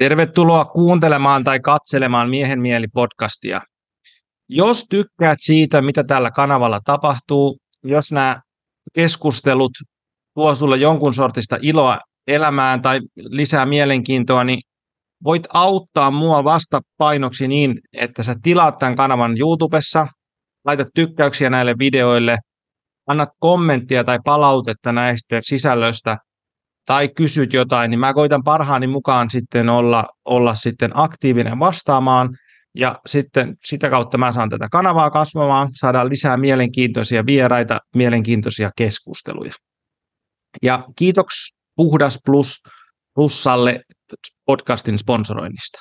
Tervetuloa kuuntelemaan tai katselemaan Miehen mieli podcastia. Jos tykkäät siitä, mitä tällä kanavalla tapahtuu, jos nämä keskustelut tuo sulle jonkun sortista iloa elämään tai lisää mielenkiintoa, niin voit auttaa mua vastapainoksi niin, että sä tilaat tämän kanavan YouTubessa, laitat tykkäyksiä näille videoille, annat kommenttia tai palautetta näistä sisällöistä tai kysyt jotain, niin mä koitan parhaani mukaan sitten olla, olla sitten aktiivinen vastaamaan ja sitten sitä kautta mä saan tätä kanavaa kasvamaan, saadaan lisää mielenkiintoisia vieraita, mielenkiintoisia keskusteluja. Ja kiitoks Puhdas Plus Plussalle podcastin sponsoroinnista.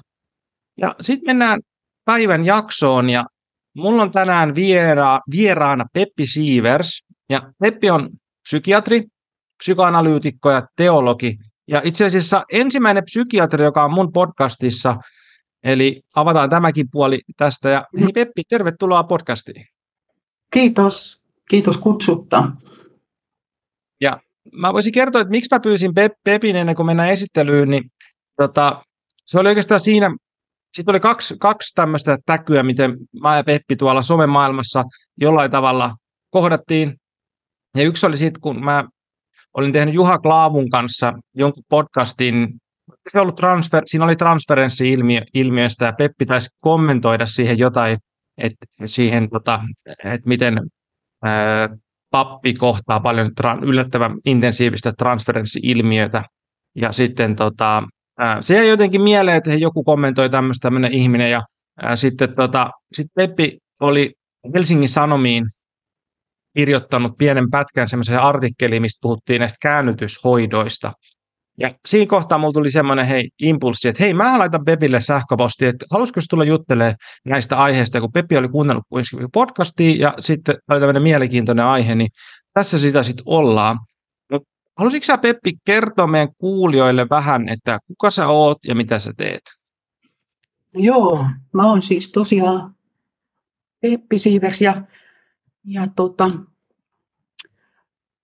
Ja sitten mennään päivän jaksoon ja mulla on tänään viera, vieraana Peppi Siivers. Ja Peppi on psykiatri, psykoanalyytikko ja teologi. Ja itse asiassa ensimmäinen psykiatri, joka on mun podcastissa, eli avataan tämäkin puoli tästä. Ja hei Peppi, tervetuloa podcastiin. Kiitos, kiitos kutsutta. Ja mä voisin kertoa, että miksi mä pyysin Pepin ennen kuin mennään esittelyyn, niin tota, se oli oikeastaan siinä, sitten oli kaksi, kaksi tämmöistä täkyä, miten mä ja Peppi tuolla somemaailmassa jollain tavalla kohdattiin. Ja yksi oli sitten, kun mä olin tehnyt Juha Klaavun kanssa jonkun podcastin, se ollut transfer, siinä oli transferenssi-ilmiöstä ja Peppi taisi kommentoida siihen jotain, että siihen, tota, että miten ää, pappi kohtaa paljon tra- yllättävän intensiivistä transferenssi-ilmiötä. Ja sitten tota, ää, se jäi jotenkin mieleen, että joku kommentoi tämmöistä tämmöinen ihminen. Ja ää, sitten tota, sit Peppi oli Helsingin Sanomiin kirjoittanut pienen pätkän semmoisen artikkeliin, mistä puhuttiin näistä käännytyshoidoista. Ja siinä kohtaa mulla tuli semmoinen hei, impulssi, että hei, mä laitan Pepille sähköposti, että halusiko tulla juttelemaan näistä aiheista, kun Pepi oli kuunnellut podcastia ja sitten oli tämmöinen mielenkiintoinen aihe, niin tässä sitä sitten ollaan. No, halusitko sä Peppi kertoa meidän kuulijoille vähän, että kuka sä oot ja mitä sä teet? Joo, mä oon siis tosiaan Peppi Siivers ja, ja tota,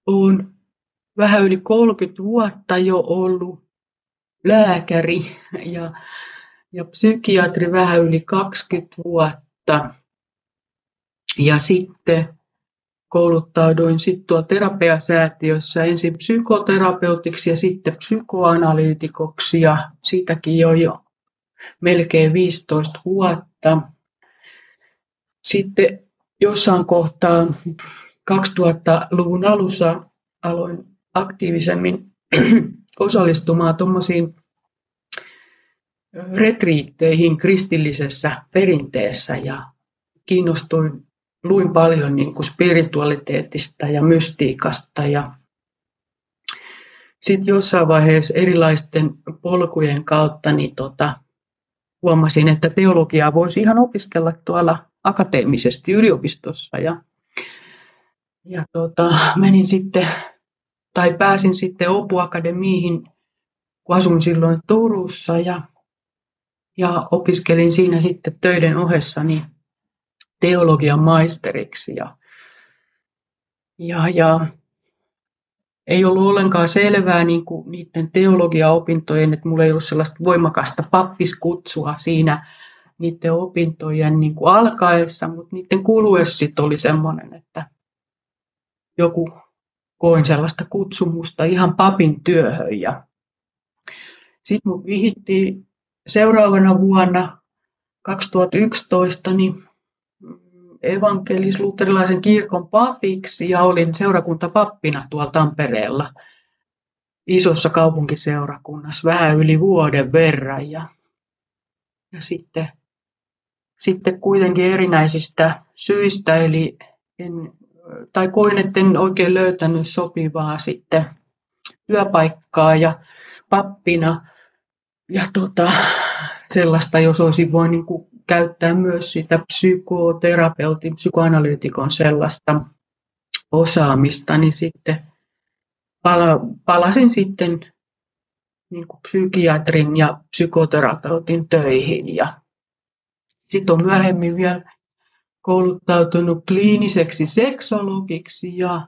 oon vähän yli 30 vuotta jo ollut lääkäri ja, ja psykiatri vähän yli 20 vuotta. Ja sitten kouluttauduin sitten tuolla terapiasäätiössä ensin psykoterapeutiksi ja sitten psykoanalyytikoksi ja siitäkin jo, jo melkein 15 vuotta. Sitten jossain kohtaa 2000-luvun alussa aloin aktiivisemmin osallistumaan tuommoisiin retriitteihin kristillisessä perinteessä ja kiinnostuin, luin paljon niin kuin spiritualiteetista ja mystiikasta ja sitten jossain vaiheessa erilaisten polkujen kautta niin tota, huomasin, että teologiaa voisi ihan opiskella tuolla akateemisesti yliopistossa ja, ja tota, menin sitten tai pääsin sitten Opu Akademiihin, kun asuin silloin Turussa ja, ja opiskelin siinä sitten töiden ohessa teologian maisteriksi. Ja, ja, ja ei ollut ollenkaan selvää niin kuin niiden teologiaopintojen, että mulla ei ollut sellaista voimakasta pappiskutsua siinä niiden opintojen niin kuin alkaessa, mutta niiden kuluessa oli semmoinen, että joku koin sellaista kutsumusta ihan papin työhön. Ja sitten mut vihittiin seuraavana vuonna 2011 niin evankelis-luterilaisen kirkon papiksi ja olin seurakuntapappina tuolla Tampereella isossa kaupunkiseurakunnassa vähän yli vuoden verran. Ja, ja sitten, sitten kuitenkin erinäisistä syistä, eli en tai koin, että en oikein löytänyt sopivaa sitten työpaikkaa ja pappina. Ja tota, sellaista, jos olisin voinut niin kuin käyttää myös sitä psykoterapeutin, psykoanalyytikon sellaista osaamista, niin sitten pala, palasin sitten niin kuin psykiatrin ja psykoterapeutin töihin. Ja sitten on myöhemmin vielä kouluttautunut kliiniseksi seksologiksi ja,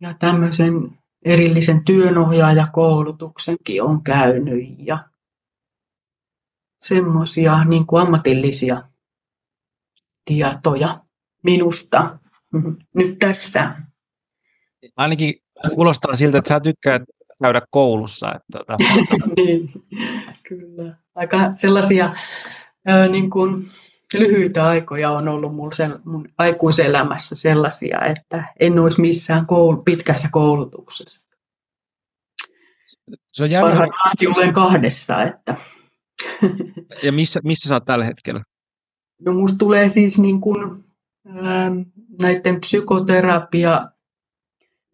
ja tämmöisen erillisen työnohjaajakoulutuksenkin on käynyt. Ja, semmoisia niin kuin ammatillisia tietoja minusta nyt tässä. Ainakin kuulostaa siltä, että sä tykkäät käydä koulussa. Että, tota. niin, kyllä. Aika sellaisia ää, niin kuin, lyhyitä aikoja on ollut mun, sen, mun aikuiselämässä sellaisia, että en olisi missään koul- pitkässä koulutuksessa. Se on jännä. olen kahdessa. Että. ja missä, missä sä oot tällä hetkellä? No musta tulee siis niin kuin, ää, näiden psykoterapia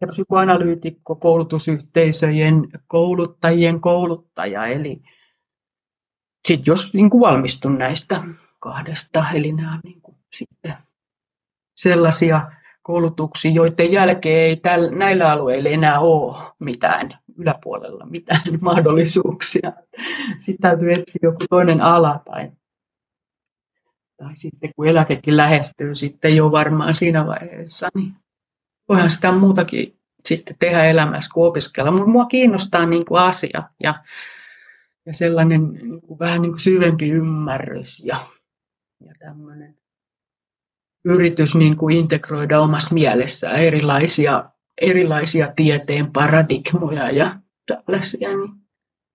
ja psykoanalyytikko-koulutusyhteisöjen kouluttajien kouluttaja. Eli sit jos niin kuin valmistun näistä kahdesta, eli nämä on niin kuin sitten sellaisia koulutuksia, joiden jälkeen ei täl, näillä alueilla enää ole mitään yläpuolella mitään mahdollisuuksia. Sitten täytyy etsiä joku toinen ala tai, tai sitten kun eläkekin lähestyy sitten jo varmaan siinä vaiheessa, niin voihan sitä muutakin sitten tehdä elämässä kuin opiskella. Mutta mua kiinnostaa niin kuin asiat ja, ja sellainen niin kuin vähän niin kuin syvempi ymmärrys ja, ja tämmöinen yritys niin kuin integroida omassa mielessä erilaisia, erilaisia tieteen paradigmoja ja tällaisia. Niin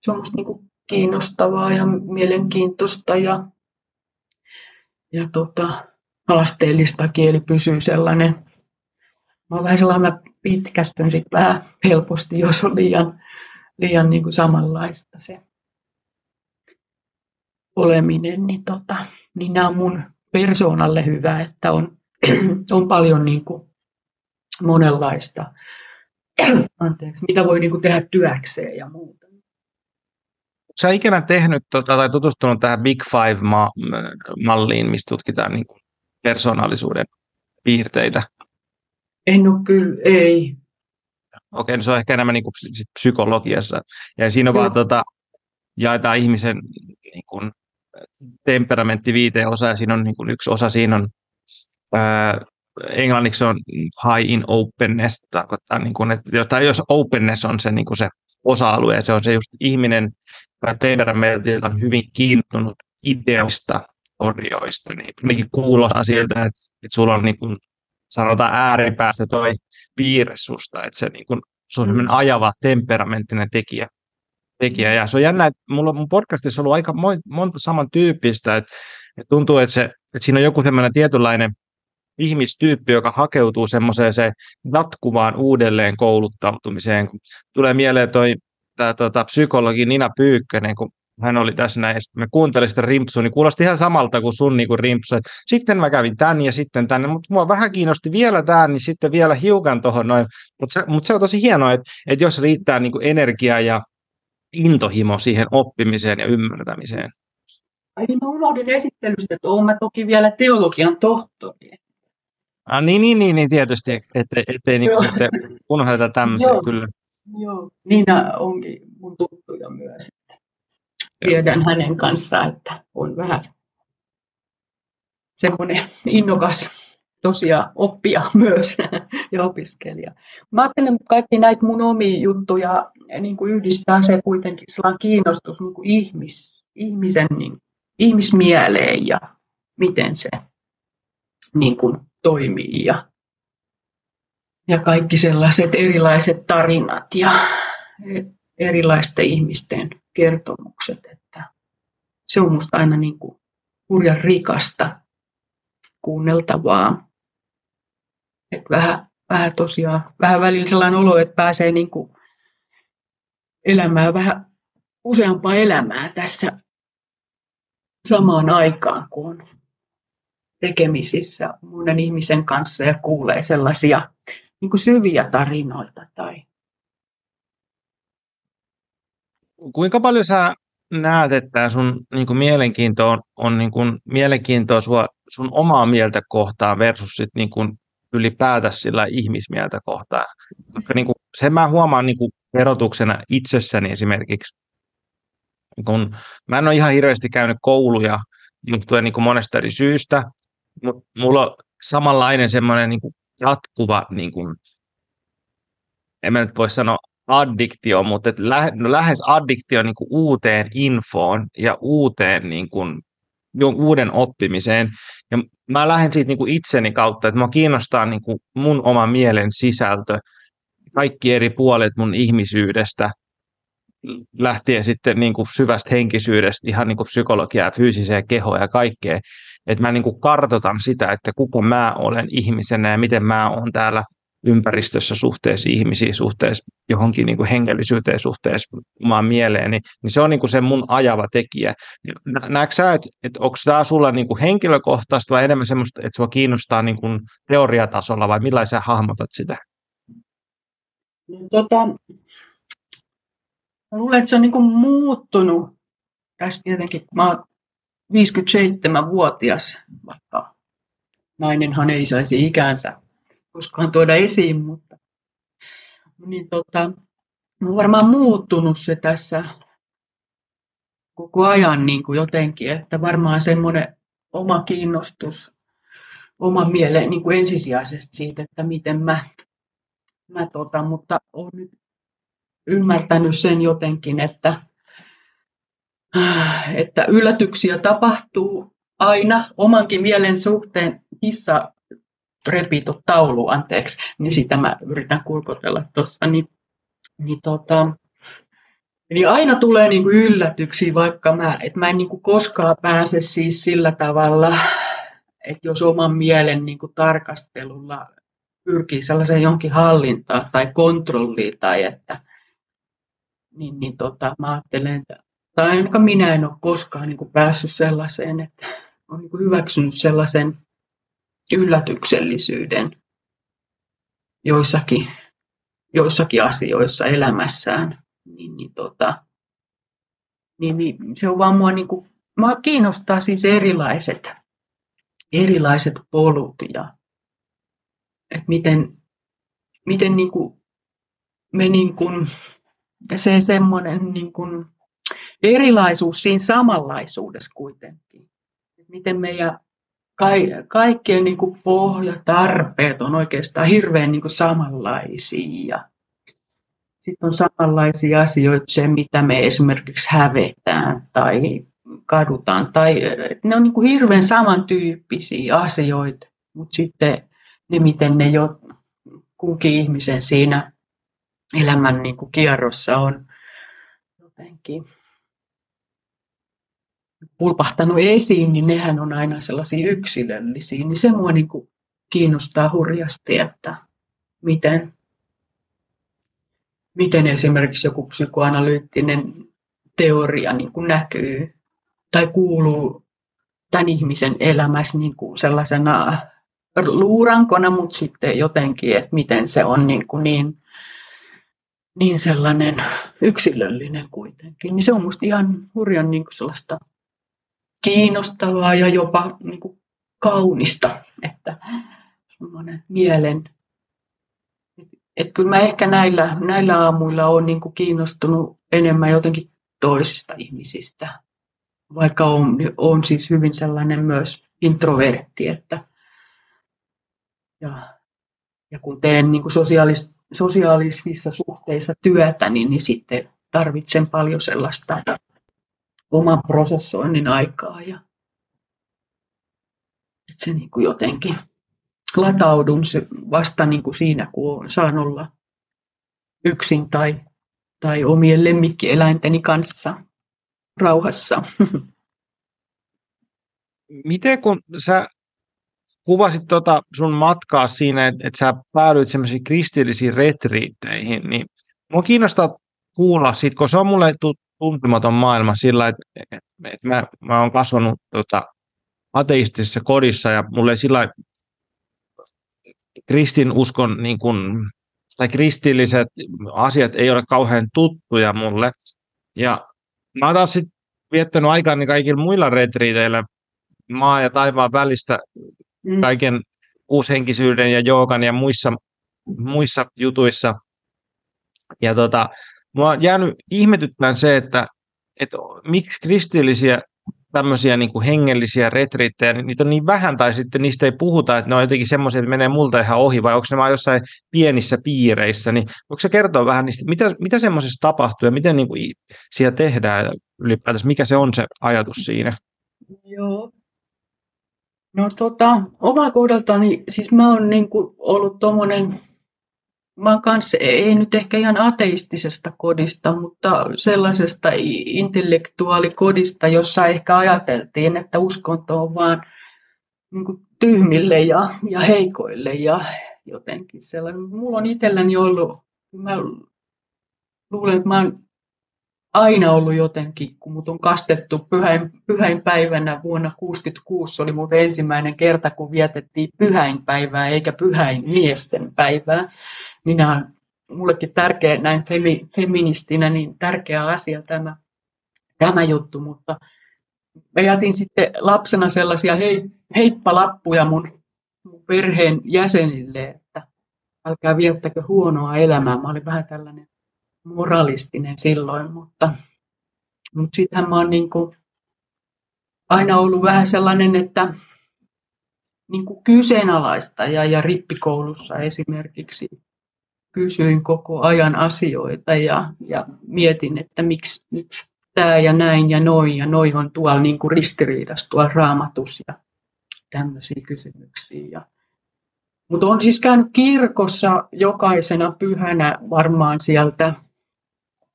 se on minusta niin kuin kiinnostavaa ja mielenkiintoista ja, ja tota, haasteellista kieli pysyy sellainen mä olen vähän sellainen, mä pitkästyn sit vähän helposti, jos on liian, liian niin kuin samanlaista se oleminen, niin, tota, niin nämä on mun persoonalle hyvä, että on, on paljon niin kuin monenlaista, anteeksi, mitä voi niin kuin tehdä työkseen ja muuta. Sä ikinä tehnyt tota, tai tutustunut tähän Big Five-malliin, mistä tutkitaan niin kuin persoonallisuuden piirteitä? En ole kyllä, ei. Okei, no se on ehkä enemmän niin kuin psykologiassa. Ja siinä on vaan tota, jaetaan ihmisen niin kuin, temperamentti viiteen osa, ja siinä on niin kuin, yksi osa, siinä on ää, englanniksi on high in openness, tarkoittaa, niin kuin, että jos openness on se, niin kuin se osa-alue, se on se just ihminen, joka on hyvin kiinnostunut ideoista, orioista, niin kuulostaa siltä, että, että sulla on niin kuin sanotaan ääripäästä toi piirre susta, että se, niin kun, se on ajava temperamenttinen tekijä. Tekijä. Ja se on jännä, että mulla mun podcastissa on ollut aika monta samantyyppistä, että, että tuntuu, että, se, että siinä on joku semmoinen tietynlainen ihmistyyppi, joka hakeutuu semmoiseen se jatkuvaan uudelleen kouluttautumiseen. Kun tulee mieleen toi tämä tota, psykologi Nina Pyykkönen, kun hän oli tässä näin, ja me kuuntelin sitä rimpsua, niin kuulosti ihan samalta kuin sun niin kuin rimpsu. Et sitten mä kävin tän ja sitten tänne, mutta mua vähän kiinnosti vielä tämä, niin sitten vielä hiukan tuohon noin. Mutta se, mut se on tosi hienoa, että, että jos riittää niin kuin energia ja intohimo siihen oppimiseen ja ymmärtämiseen. Ai niin, mä unohdin esittelystä, että olen mä toki vielä teologian tohtori. Ah, niin, niin, niin, niin tietysti, ettei, ettei niin sitten unohdeta tämmöisiä, Joo. kyllä. Joo, Niina onkin mun tuttuja myös tiedän hänen kanssaan, että on vähän semmoinen innokas tosiaan oppia myös ja opiskelija. Mä ajattelen, että kaikki näitä mun omia juttuja niin kuin yhdistää se kuitenkin sellainen kiinnostus niin kuin ihmis, ihmisen niin, ihmismieleen ja miten se niin kuin toimii ja, ja kaikki sellaiset erilaiset tarinat ja erilaisten ihmisten kertomukset. Että se on minusta aina niin kuin hurjan rikasta kuunneltavaa. Että vähän, vähän tosiaan, vähän välillä sellainen olo, että pääsee niin kuin elämään vähän useampaa elämää tässä samaan aikaan, kun on tekemisissä monen ihmisen kanssa ja kuulee sellaisia niin kuin syviä tarinoita tai kuinka paljon sä näet, että sun niin kuin mielenkiinto on, on niin kuin mielenkiintoa sua, sun omaa mieltä kohtaan versus sit niin kuin ylipäätänsä sillä ihmismieltä kohtaan. Koska niin kuin, sen mä huomaan niin kuin erotuksena itsessäni esimerkiksi. Niin kun, mä en ole ihan hirveästi käynyt kouluja johtuen niin monesta eri syystä, mutta mulla on samanlainen semmoinen niin kuin jatkuva, niin kuin, en mä nyt voi sanoa addiktio, mutta et lähe, no lähes addiktio niin kuin uuteen infoon ja uuteen niin kuin, uuden oppimiseen. Ja mä lähden siitä niin kuin itseni kautta, että mä kiinnostaa niin kuin mun oma mielen sisältö, kaikki eri puolet mun ihmisyydestä, lähtien sitten niin kuin syvästä henkisyydestä, ihan niin kuin psykologiaa, fyysiseen kehoa ja kaikkea. Että mä niin kuin kartotan sitä, että kuka mä olen ihmisenä ja miten mä olen täällä ympäristössä suhteessa ihmisiin, suhteessa johonkin niin kuin hengellisyyteen, suhteessa omaan mieleen, niin, niin se on niin kuin se mun ajava tekijä. Näetkö sä, että, että onko tämä sulla niin kuin henkilökohtaista vai enemmän semmoista, että sua kiinnostaa niin kuin teoriatasolla vai millaisia hahmotat sitä? No, tota, mä luulen, että se on niin kuin muuttunut tässä tietenkin, kun mä oon 57-vuotias, vaikka nainenhan ei saisi ikäänsä koskaan tuoda esiin, mutta niin tota, on varmaan muuttunut se tässä koko ajan niin kuin jotenkin, että varmaan semmoinen oma kiinnostus, oma mieleen niin kuin ensisijaisesti siitä, että miten mä, mä tota, mutta olen nyt ymmärtänyt sen jotenkin, että, että yllätyksiä tapahtuu aina omankin mielen suhteen. Kissa repitu taulu, anteeksi, niin sitä mä yritän kurkotella tuossa, niin, niin, tota, niin aina tulee niin kuin yllätyksiä, vaikka mä, että mä en niin kuin koskaan pääse siis sillä tavalla, että jos oman mielen niin kuin tarkastelulla pyrkii sellaiseen jonkin hallintaan tai kontrolliin tai että niin, niin tota, mä ajattelen, että tai ainakaan minä en ole koskaan niin kuin päässyt sellaiseen, että olen niin kuin hyväksynyt sellaisen yllätyksellisyyden joissakin, joissakin asioissa elämässään, niin, niin, tota, niin, niin se on vaan mua, niin kuin, mua kiinnostaa siis erilaiset, erilaiset polut ja että miten, miten niin kuin me niin kuin, se semmoinen niin kuin erilaisuus siinä samanlaisuudessa kuitenkin. Miten meidän kaikkien niin kuin pohjatarpeet on oikeastaan hirveän niin kuin samanlaisia. Sitten on samanlaisia asioita, se mitä me esimerkiksi hävetään tai kadutaan. Tai, ne on niin kuin hirveän samantyyppisiä asioita, mutta sitten ne, miten ne jo kunkin ihmisen siinä elämän niin kuin kierrossa on jotenkin pulpahtanut esiin, niin nehän on aina sellaisia yksilöllisiä. Niin se mua niin kuin kiinnostaa hurjasti, että miten, miten esimerkiksi joku psykoanalyyttinen teoria niin kuin näkyy tai kuuluu tämän ihmisen elämässä niin kuin sellaisena luurankona, mutta sitten jotenkin, että miten se on niin, kuin niin, niin sellainen yksilöllinen kuitenkin. Niin se on minusta ihan hurjan niin kuin sellaista kiinnostavaa ja jopa niin kuin kaunista, että semmoinen mielen. Että kyllä mä ehkä näillä, näillä aamuilla olen niin kuin kiinnostunut enemmän jotenkin toisista ihmisistä, vaikka on, on siis hyvin sellainen myös introvertti, että ja, ja kun teen niin kuin sosiaalis, sosiaalisissa suhteissa työtä, niin, niin sitten tarvitsen paljon sellaista oman prosessoinnin aikaa ja että se niin kuin jotenkin lataudun se vasta niin kuin siinä, kun saan olla yksin tai, tai omien lemmikkieläinteni kanssa rauhassa. Miten kun sä kuvasit tota sun matkaa siinä, että, että sä päädyit semmoisiin kristillisiin retriitteihin, niin mua kiinnostaa kuulla siitä, kun se on mulle tuntematon maailma sillä, että, että mä, mä oon kasvanut tota, ateistisessa kodissa ja mulle sillä kristinuskon niin kun, tai kristilliset asiat ei ole kauhean tuttuja mulle. Ja mä oon taas sit viettänyt aikaa niin kaikilla muilla retriiteillä maa ja taivaan välistä mm. kaiken uushenkisyyden ja joogan ja muissa, muissa jutuissa. Ja tota, Mua on jäänyt ihmetyttämään se, että, että miksi kristillisiä tämmöisiä niin kuin hengellisiä retriittejä, niin niitä on niin vähän tai sitten niistä ei puhuta, että ne on jotenkin semmoisia, että menee multa ihan ohi vai onko ne vaan jossain pienissä piireissä, niin voiko se kertoa vähän niistä, mitä, mitä semmoisessa tapahtuu ja miten niin kuin siellä tehdään ja ylipäätänsä mikä se on se ajatus siinä? Joo. No tota, omaa kohdaltani, siis mä oon niin kuin ollut tuommoinen mä oon kanssa, ei nyt ehkä ihan ateistisesta kodista, mutta sellaisesta intellektuaalikodista, jossa ehkä ajateltiin, että uskonto on vaan niin kuin tyhmille ja, ja heikoille ja jotenkin sellainen. Mulla on itselläni ollut, mä luulen, että mä oon aina ollut jotenkin, kun mut on kastettu pyhäin, pyhäinpäivänä vuonna 1966, oli mun ensimmäinen kerta, kun vietettiin pyhäinpäivää eikä pyhäin miesten päivää. Minä on mullekin tärkeä näin femi, feministinä, niin tärkeä asia tämä, tämä juttu, mutta mä jätin sitten lapsena sellaisia hei, heippalappuja mun, mun perheen jäsenille, että älkää viettäkö huonoa elämää. Mä olin vähän tällainen moralistinen silloin, mutta, mutta sittenhän mä oon niin kuin aina ollut vähän sellainen, että niin kuin kyseenalaista ja, ja rippikoulussa esimerkiksi kysyin koko ajan asioita ja, ja mietin, että miksi, miksi tämä ja näin ja noin ja noin on tuolla niin kuin ristiriidassa tuolla raamatus ja tämmöisiä kysymyksiä. Ja, mutta on siis käynyt kirkossa jokaisena pyhänä varmaan sieltä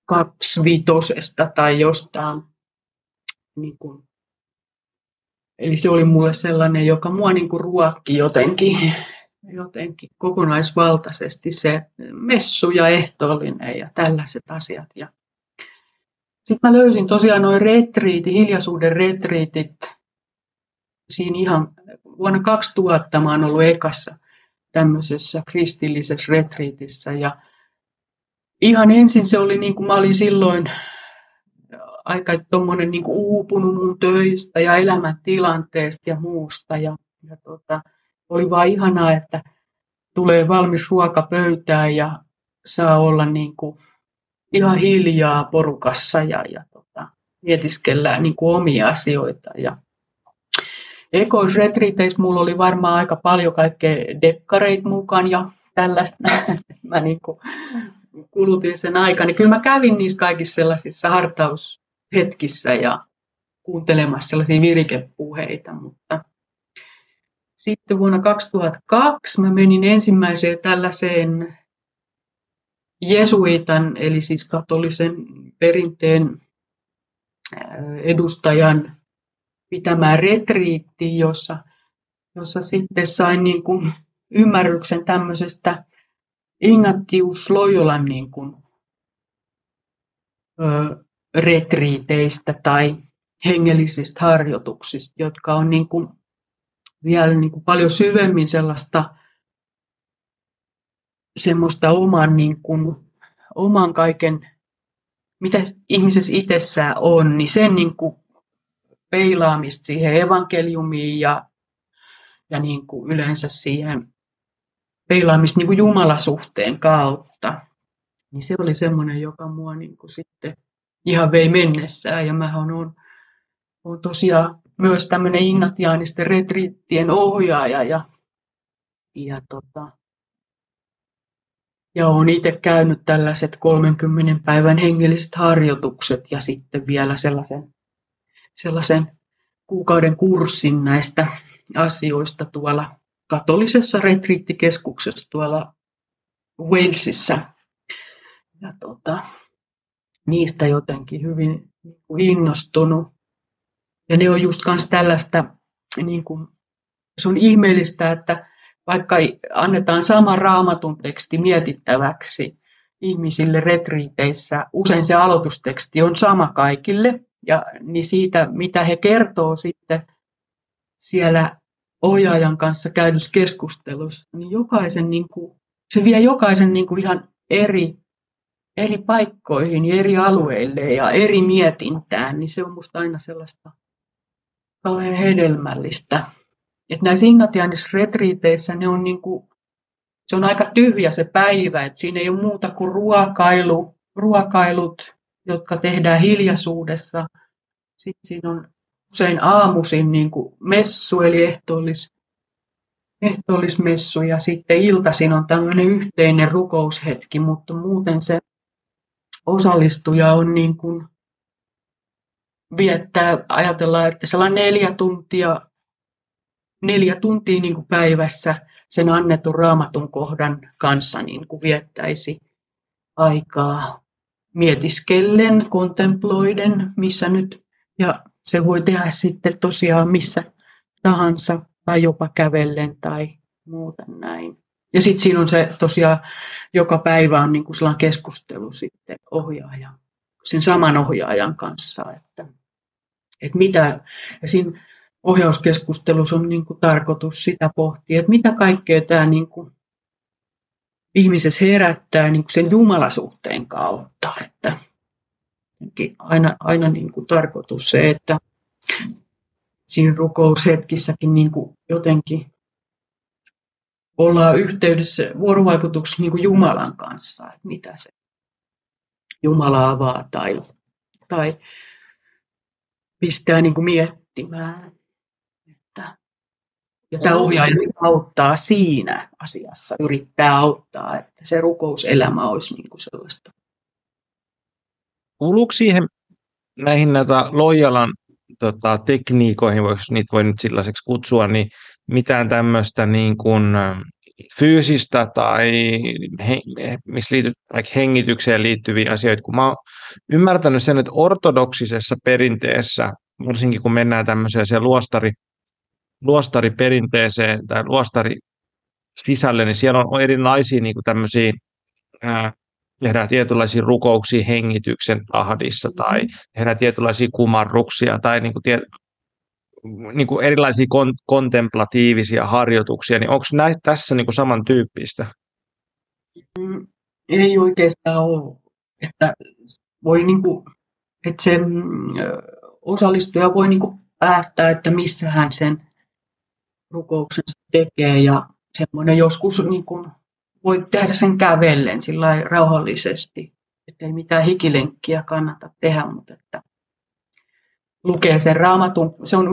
kaksivitosesta tai jostain. Niin kuin, eli se oli mulle sellainen, joka mua niin kuin ruokki jotenkin, jotenkin kokonaisvaltaisesti se messu ja ehtoollinen ja tällaiset asiat. Ja sitten mä löysin tosiaan noin retriitit, hiljaisuuden retriitit. Siinä ihan vuonna 2000 mä oon ollut ekassa tämmöisessä kristillisessä retriitissä ja ihan ensin se oli niin kuin mä olin silloin aika tuommoinen niin uupunut mun töistä ja elämäntilanteesta ja muusta. Ja, ja tota, oli vaan ihanaa, että tulee valmis ruoka pöytään ja saa olla niin kuin ihan hiljaa porukassa ja, ja tota, mietiskellään niin kuin omia asioita. Ja Ekoisretriiteissä mulla oli varmaan aika paljon kaikkea dekkareita mukaan ja tällaista. Mä niin kuin kulutin sen aikaa, niin kyllä mä kävin niissä kaikissa sellaisissa hartaushetkissä ja kuuntelemassa sellaisia virikepuheita, mutta sitten vuonna 2002 mä menin ensimmäiseen tällaiseen jesuitan, eli siis katolisen perinteen edustajan pitämään retriittiin, jossa, jossa sitten sain niin kuin ymmärryksen tämmöisestä Ignatius Loyolan niin kuin, ö, retriiteistä tai hengellisistä harjoituksista, jotka on niin kuin, vielä niin kuin paljon syvemmin sellaista semmoista oman, niin kuin, oman kaiken, mitä ihmisessä itsessään on, niin sen niin kuin peilaamista siihen evankeliumiin ja, ja niin kuin yleensä siihen peilaamista niin kuin Jumalasuhteen kautta. Niin se oli semmoinen, joka mua niin kuin sitten ihan vei mennessään. Ja mä olen, olen tosiaan myös tämmöinen ignatiaanisten retriittien ohjaaja ja, ja, tota, ja olen itse käynyt tällaiset 30 päivän hengelliset harjoitukset ja sitten vielä sellaisen, sellaisen kuukauden kurssin näistä asioista tuolla katolisessa retriittikeskuksessa tuolla Walesissa. Ja tota, niistä jotenkin hyvin innostunut. Ja ne on just myös tällaista, niin kuin, se on ihmeellistä, että vaikka annetaan sama raamatun teksti mietittäväksi ihmisille retriiteissä, usein se aloitusteksti on sama kaikille, ja niin siitä, mitä he kertoo sitten siellä ohjaajan kanssa käydyssä keskustelussa, niin jokaisen, niin kuin, se vie jokaisen niin kuin ihan eri, eri paikkoihin ja eri alueille ja eri mietintään, niin se on minusta aina sellaista kauhean hedelmällistä. Että näissä Ignatianisissa retriiteissä ne on niin kuin, se on aika tyhjä se päivä, että siinä ei ole muuta kuin ruokailu, ruokailut, jotka tehdään hiljaisuudessa. Sitten siinä on usein aamuisin niin kuin messu, eli ehtoollis, ehtoollismessu, ja sitten iltaisin on tämmöinen yhteinen rukoushetki, mutta muuten se osallistuja on niin kuin viettää, ajatellaan, että sellainen neljä tuntia, neljä tuntia niin kuin päivässä sen annetun raamatun kohdan kanssa niin kuin viettäisi aikaa mietiskellen, kontemploiden, missä nyt, ja se voi tehdä sitten tosiaan missä tahansa, tai jopa kävellen tai muuten näin. Ja sitten siinä on se tosiaan, joka päivä on niin kuin keskustelu sitten ohjaajan, sen saman ohjaajan kanssa, että, että mitä, ja siinä ohjauskeskustelussa on niin kuin tarkoitus sitä pohtia, että mitä kaikkea tämä niin kuin ihmisessä herättää niin kuin sen jumalasuhteen kautta. Että aina, aina niin kuin tarkoitus se, että siinä rukoushetkissäkin niin kuin jotenkin ollaan yhteydessä vuorovaikutuksessa niin kuin Jumalan kanssa, että mitä se Jumala avaa tai, tai pistää niin kuin miettimään. Että, ja tämä ohjaaja auttaa siinä asiassa, yrittää auttaa, että se rukouselämä olisi niin kuin sellaista. Kuuluuko siihen näihin näitä Lojalan tota, tekniikoihin, voiko niitä voi nyt sellaiseksi kutsua, niin mitään tämmöistä niin kuin fyysistä tai missä liity, vaikka hengitykseen liittyviä asioita, kun mä oon ymmärtänyt sen, että ortodoksisessa perinteessä, varsinkin kun mennään tämmöiseen se luostari, luostariperinteeseen tai luostari sisälle, niin siellä on erilaisia niin kuin tämmöisiä ää, tehdään tietynlaisia rukouksia hengityksen ahdissa tai mm-hmm. tehdään tietynlaisia kumarruksia tai niin kuin tie, niin kuin erilaisia kon, kontemplatiivisia harjoituksia, niin onko näitä tässä niin kuin samantyyppistä? Mm, ei oikeastaan ole. Että voi niin kuin, että se mm, osallistuja voi niin kuin päättää, että missä hän sen rukouksen tekee ja semmoinen joskus niin kuin voi tehdä sen kävellen sillä rauhallisesti, ettei mitään hikilenkkiä kannata tehdä, mutta että lukee sen raamatun, se on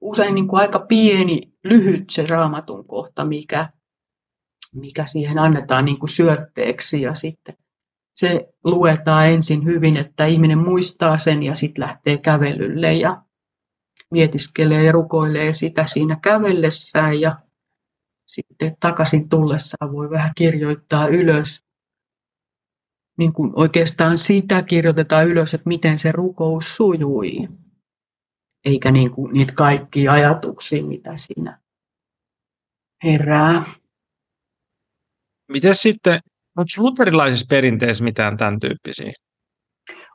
usein niin kuin aika pieni, lyhyt se raamatun kohta, mikä, mikä siihen annetaan niin kuin syötteeksi. Ja sitten se luetaan ensin hyvin, että ihminen muistaa sen ja sitten lähtee kävelylle ja mietiskelee ja rukoilee sitä siinä kävellessään. Ja sitten takaisin tullessaan voi vähän kirjoittaa ylös. Niin kuin oikeastaan sitä kirjoitetaan ylös, että miten se rukous sujui. Eikä niin kuin niitä kaikkia ajatuksia, mitä siinä herää. Miten sitten, onko luterilaisessa perinteessä mitään tämän tyyppisiä?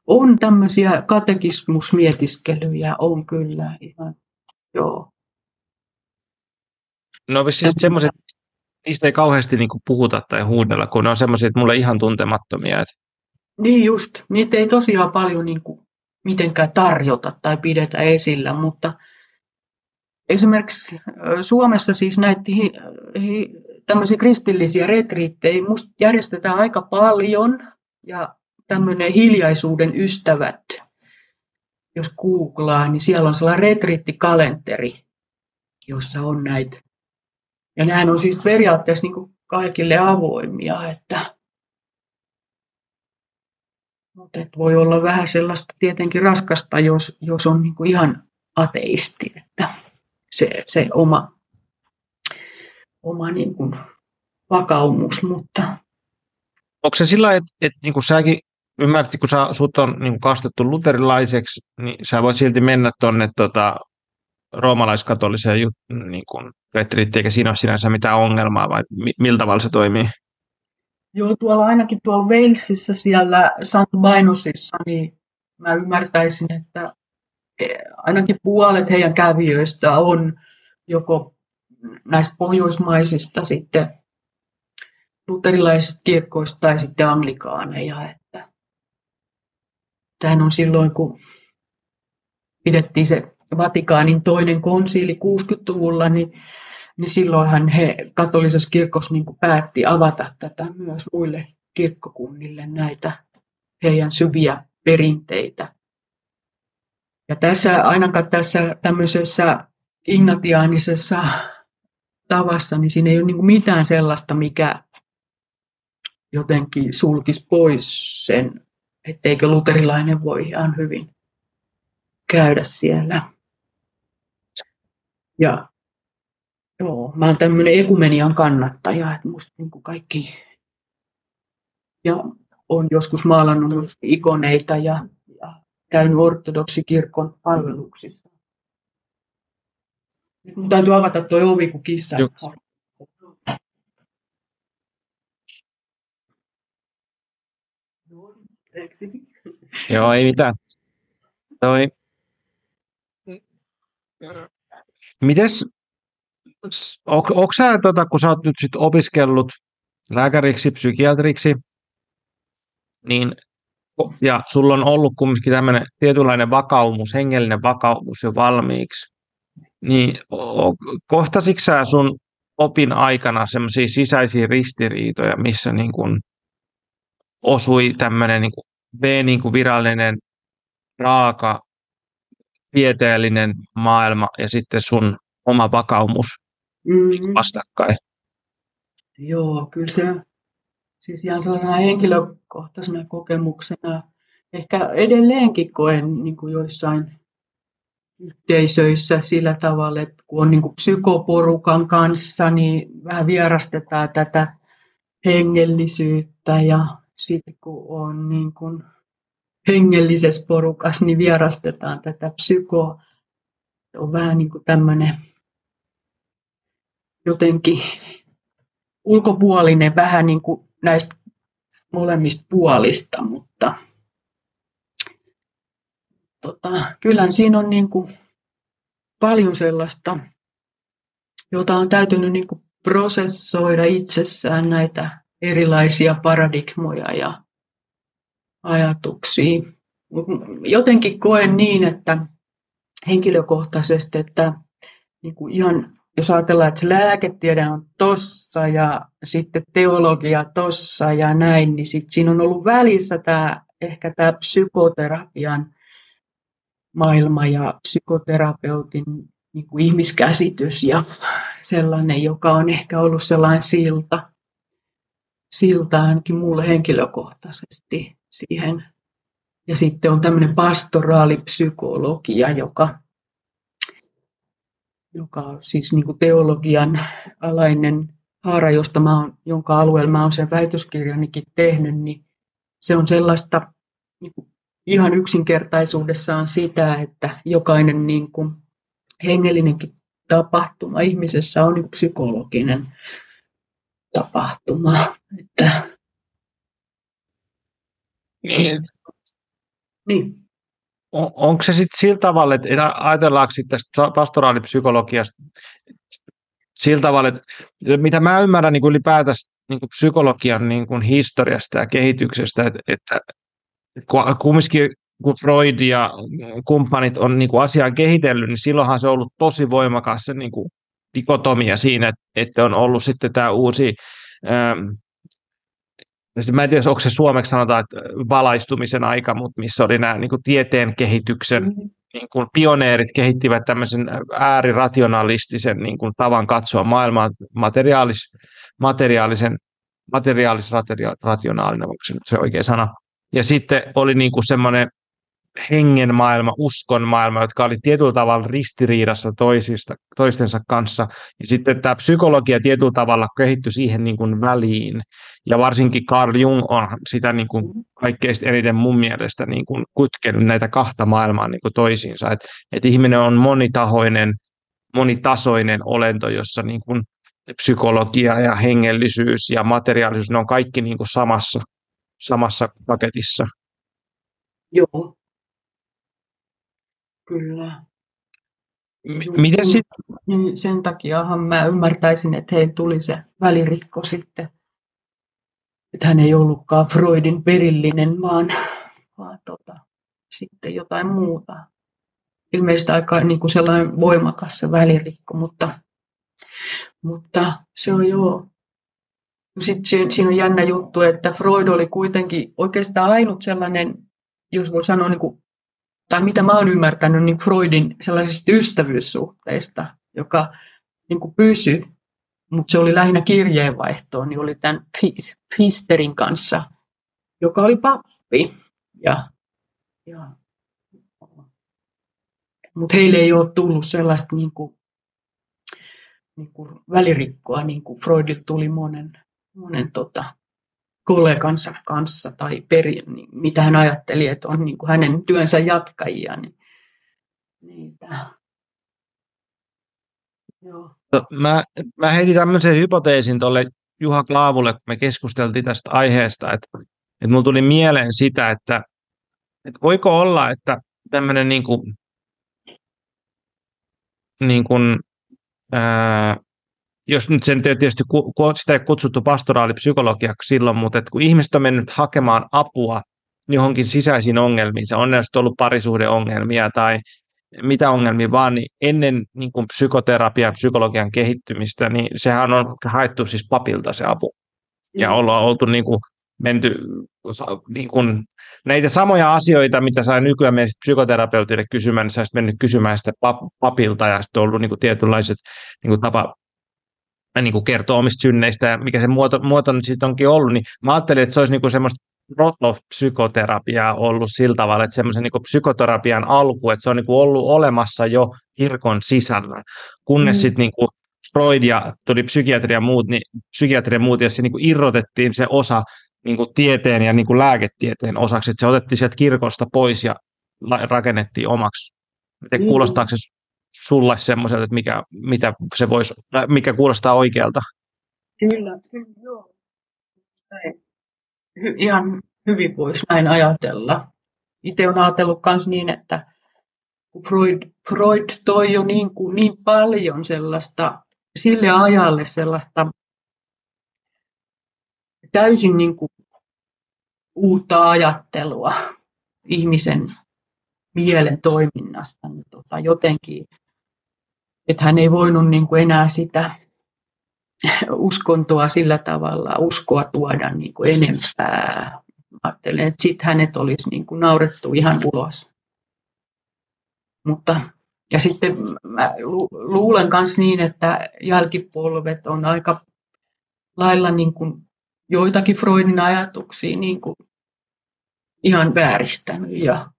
On tämmöisiä katekismusmietiskelyjä, on kyllä ihan, joo. No siis semmoiset, niistä ei kauheasti niin puhuta tai huudella, kun ne on semmoiset mulle ihan tuntemattomia. Että... Niin just, niitä ei tosiaan paljon niin kuin mitenkään tarjota tai pidetä esillä, mutta esimerkiksi Suomessa siis näitä hi, hi, tämmöisiä kristillisiä retriittejä musta järjestetään aika paljon ja tämmöinen hiljaisuuden ystävät, jos googlaa, niin siellä on sellainen retriittikalenteri, jossa on näitä ja nehän on siis periaatteessa niin kuin kaikille avoimia, että mutta et voi olla vähän sellaista tietenkin raskasta, jos, jos on niin kuin ihan ateisti, että se, se oma, oma niin kuin vakaumus, mutta... Onko se sillä että, että niin kuin säkin ymmärrätkö, kun sä, sut on niin kastettu luterilaiseksi, niin sä voit silti mennä tuonne tota, roomalaiskatoliseen niin kuin retriittiin, eikä siinä ole sinänsä mitään ongelmaa, vai miltä tavalla se toimii? Joo, tuolla ainakin tuolla Walesissa siellä St. Bainosissa, niin mä ymmärtäisin, että e, ainakin puolet heidän kävijöistä on joko näistä pohjoismaisista sitten luterilaisista kirkkoista tai sitten anglikaaneja. Että tämähän on silloin, kun pidettiin se Vatikaanin toinen konsiili 60-luvulla, niin, niin silloinhan he katolisessa kirkossa niin kuin päätti avata tätä myös muille kirkkokunnille näitä heidän syviä perinteitä. Ja tässä, ainakaan tässä tämmöisessä ignatiaanisessa tavassa, niin siinä ei ole niin mitään sellaista, mikä jotenkin sulkisi pois sen, etteikö luterilainen voi ihan hyvin käydä siellä. Ja joo, mä oon tämmöinen ekumenian kannattaja, että musta niin kuin kaikki, ja on joskus maalannut ikoneita ja, ja käynyt ortodoksikirkon palveluksissa. Nyt mun täytyy avata tuo ovi, kun kissa Joo, ei mitään. Toi. Mites, onko sä, tota, kun sä oot nyt sit opiskellut lääkäriksi, psykiatriksi, niin ja sulla on ollut kumminkin tämmöinen tietynlainen vakaumus, hengellinen vakaumus jo valmiiksi, niin kohtasitko sä sun opin aikana semmoisia sisäisiä ristiriitoja, missä niin kun osui tämmöinen niin B niin kuin virallinen, raaka, tieteellinen maailma ja sitten sun oma vakaumus mm-hmm. vastakkain? Joo, kyllä se siis ihan sellaisena henkilökohtaisena kokemuksena ehkä edelleenkin koen niin kuin joissain yhteisöissä sillä tavalla, että kun on niin kuin psykoporukan kanssa, niin vähän vierastetaan tätä hengellisyyttä ja sitten kun on niin kuin hengellisessä porukassa, niin vierastetaan tätä psykoa. On vähän niin kuin tämmöinen jotenkin ulkopuolinen vähän niin kuin näistä molemmista puolista, mutta tota, kyllähän siinä on niin kuin paljon sellaista, jota on täytynyt niin kuin prosessoida itsessään näitä erilaisia paradigmoja ja ajatuksia. Jotenkin koen niin, että henkilökohtaisesti, että niin kuin ihan jos ajatellaan, että se lääketiede on tossa ja sitten teologia tossa ja näin, niin sit siinä on ollut välissä tämä, ehkä tämä psykoterapian maailma ja psykoterapeutin niin kuin ihmiskäsitys ja sellainen, joka on ehkä ollut sellainen silta, silta ainakin mulle henkilökohtaisesti siihen. Ja sitten on tämmöinen pastoraalipsykologia, joka joka on siis niin kuin teologian alainen haara, josta mä oon, jonka alueella mä olen sen väitöskirjanikin tehnyt, niin se on sellaista niin kuin ihan yksinkertaisuudessaan sitä, että jokainen niin kuin hengellinenkin tapahtuma ihmisessä on psykologinen tapahtuma. Että... Niin. niin on, onko se sitten sillä tavalla, että ajatellaanko sitten tästä pastoraalipsykologiasta sillä tavalla, että mitä mä ymmärrän niin kuin ylipäätään niin kuin psykologian niin kuin historiasta ja kehityksestä, että, että kumminkin kun Freud ja kumppanit on niin kuin asiaa kehitellyt, niin silloinhan se on ollut tosi voimakas se niin kuin dikotomia siinä, että on ollut sitten tämä uusi ähm, Mä en tiedä, onko se suomeksi sanotaan, että valaistumisen aika, mutta missä oli nämä niin kuin tieteen kehityksen mm-hmm. niin kuin pioneerit kehittivät tämmöisen äärirationalistisen niin kuin tavan katsoa maailmaa materiaalis, materiaalisen, materiaalis-rationaalinen, onko se oikea sana. Ja sitten oli niin kuin semmoinen hengen maailma, uskon maailma, jotka oli tietyllä tavalla ristiriidassa toisista, toistensa kanssa. Ja sitten tämä psykologia tietyllä tavalla kehittyi siihen niin kuin väliin. Ja varsinkin Carl Jung on sitä niin kuin kaikkein eniten mun mielestä niin kuin kutkenut näitä kahta maailmaa niin kuin toisiinsa. Että et ihminen on monitahoinen, monitasoinen olento, jossa niin kuin psykologia ja hengellisyys ja materiaalisuus, ne on kaikki niin kuin samassa, samassa paketissa. Joo, Kyllä. M- miten sitten? Niin sen takiahan mä ymmärtäisin, että heillä tuli se välirikko sitten. Että hän ei ollutkaan Freudin perillinen, vaan, vaan tota, sitten jotain muuta. Ilmeisesti aika niin kuin sellainen voimakas se välirikko, mutta, mutta se on joo. Sitten siinä on jännä juttu, että Freud oli kuitenkin oikeastaan ainut sellainen, jos voi sanoa niin kuin tai mitä mä oon ymmärtänyt, niin Freudin sellaisista ystävyyssuhteista, joka niin kuin pysyi, mutta se oli lähinnä kirjeenvaihtoa, niin oli tämän Pisterin kanssa, joka oli pappi. Ja, ja, mutta heille ei ole tullut sellaista niin kuin, niin kuin välirikkoa, niin kuin Freudille tuli monen, monen tota, kollegansa kanssa tai peri, niin mitä hän ajatteli, että on niin kuin hänen työnsä jatkajia. Niin, niitä. Joo. No, mä, mä heitin tämmöisen hypoteesin tuolle Juha Klaavulle, kun me keskusteltiin tästä aiheesta, että, että mulla tuli mieleen sitä, että, että voiko olla, että tämmöinen niin kuin, niin kuin, ää, jos nyt sen tietysti sitä ei kutsuttu pastoraalipsykologiaksi silloin, mutta että kun ihmiset on mennyt hakemaan apua johonkin sisäisiin ongelmiin, se on ollut parisuhdeongelmia tai mitä ongelmia vaan, niin ennen niin kuin psykoterapian, psykologian kehittymistä, niin sehän on haettu siis papilta se apu. Ja mm. ollaan oltu niin kuin menty niin kuin, näitä samoja asioita, mitä sai nykyään meidän psykoterapeutille kysymään, niin sä mennyt kysymään sitä papilta ja sitten ollut niin kuin tietynlaiset niin kuin tapa niin kuin kertoo omista synneistä ja mikä se muoto, muoto nyt sitten onkin ollut, niin mä ajattelin, että se olisi niin kuin semmoista psykoterapiaa ollut sillä tavalla, että semmoisen niin psykoterapian alku, että se on niin kuin ollut olemassa jo kirkon sisällä, kunnes mm. sitten niin kuin Freud ja tuli psykiatria ja muut, niin psykiatria ja muut, ja se niin kuin irrotettiin se osa niin kuin tieteen ja niin kuin lääketieteen osaksi, että se otettiin sieltä kirkosta pois ja rakennettiin omaksi. Miten mm. kuulostaako se sulle semmoiselta, että mikä, mitä se voisi, mikä kuulostaa oikealta? Kyllä, kyllä joo. Hy, ihan hyvin voisi näin ajatella. Itse olen ajatellut myös niin, että Freud, Freud toi jo niin, kuin, niin paljon sellaista, sille ajalle sellaista täysin niin kuin uutta ajattelua ihmisen mielen toiminnasta. Niin tota, jotenkin että hän ei voinut niin kuin enää sitä uskontoa sillä tavalla, uskoa tuoda niin kuin enempää. Ajattelen, että sitten hänet olisi niin kuin naurettu ihan ulos. Mutta, ja sitten mä luulen myös niin, että jälkipolvet on aika lailla niin kuin joitakin Freudin ajatuksia niin kuin ihan vääristänyt ja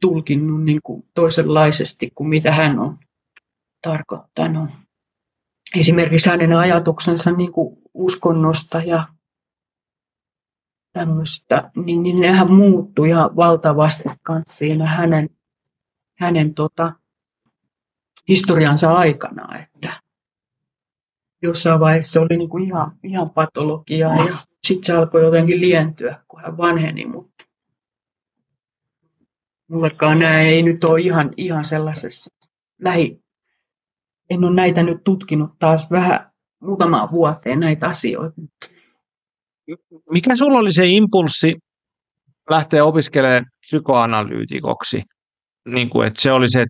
tulkinnut niin kuin toisenlaisesti kuin mitä hän on tarkoittanut. Esimerkiksi hänen ajatuksensa niin kuin uskonnosta ja tämmöistä, niin, niin nehän muuttui ja valtavasti kanssa siinä hänen, hänen tota, historiansa aikana, että jossain vaiheessa oli niin kuin ihan, ihan patologiaa ja sitten se alkoi jotenkin lientyä, kun hän vanheni, mutta mullekaan nämä ei nyt ole ihan, ihan sellaisessa lähi, en ole näitä nyt tutkinut taas vähän muutamaan vuoteen näitä asioita. Mikä sulla oli se impulssi lähteä opiskelemaan psykoanalyytikoksi? Niin kuin, että se oli se,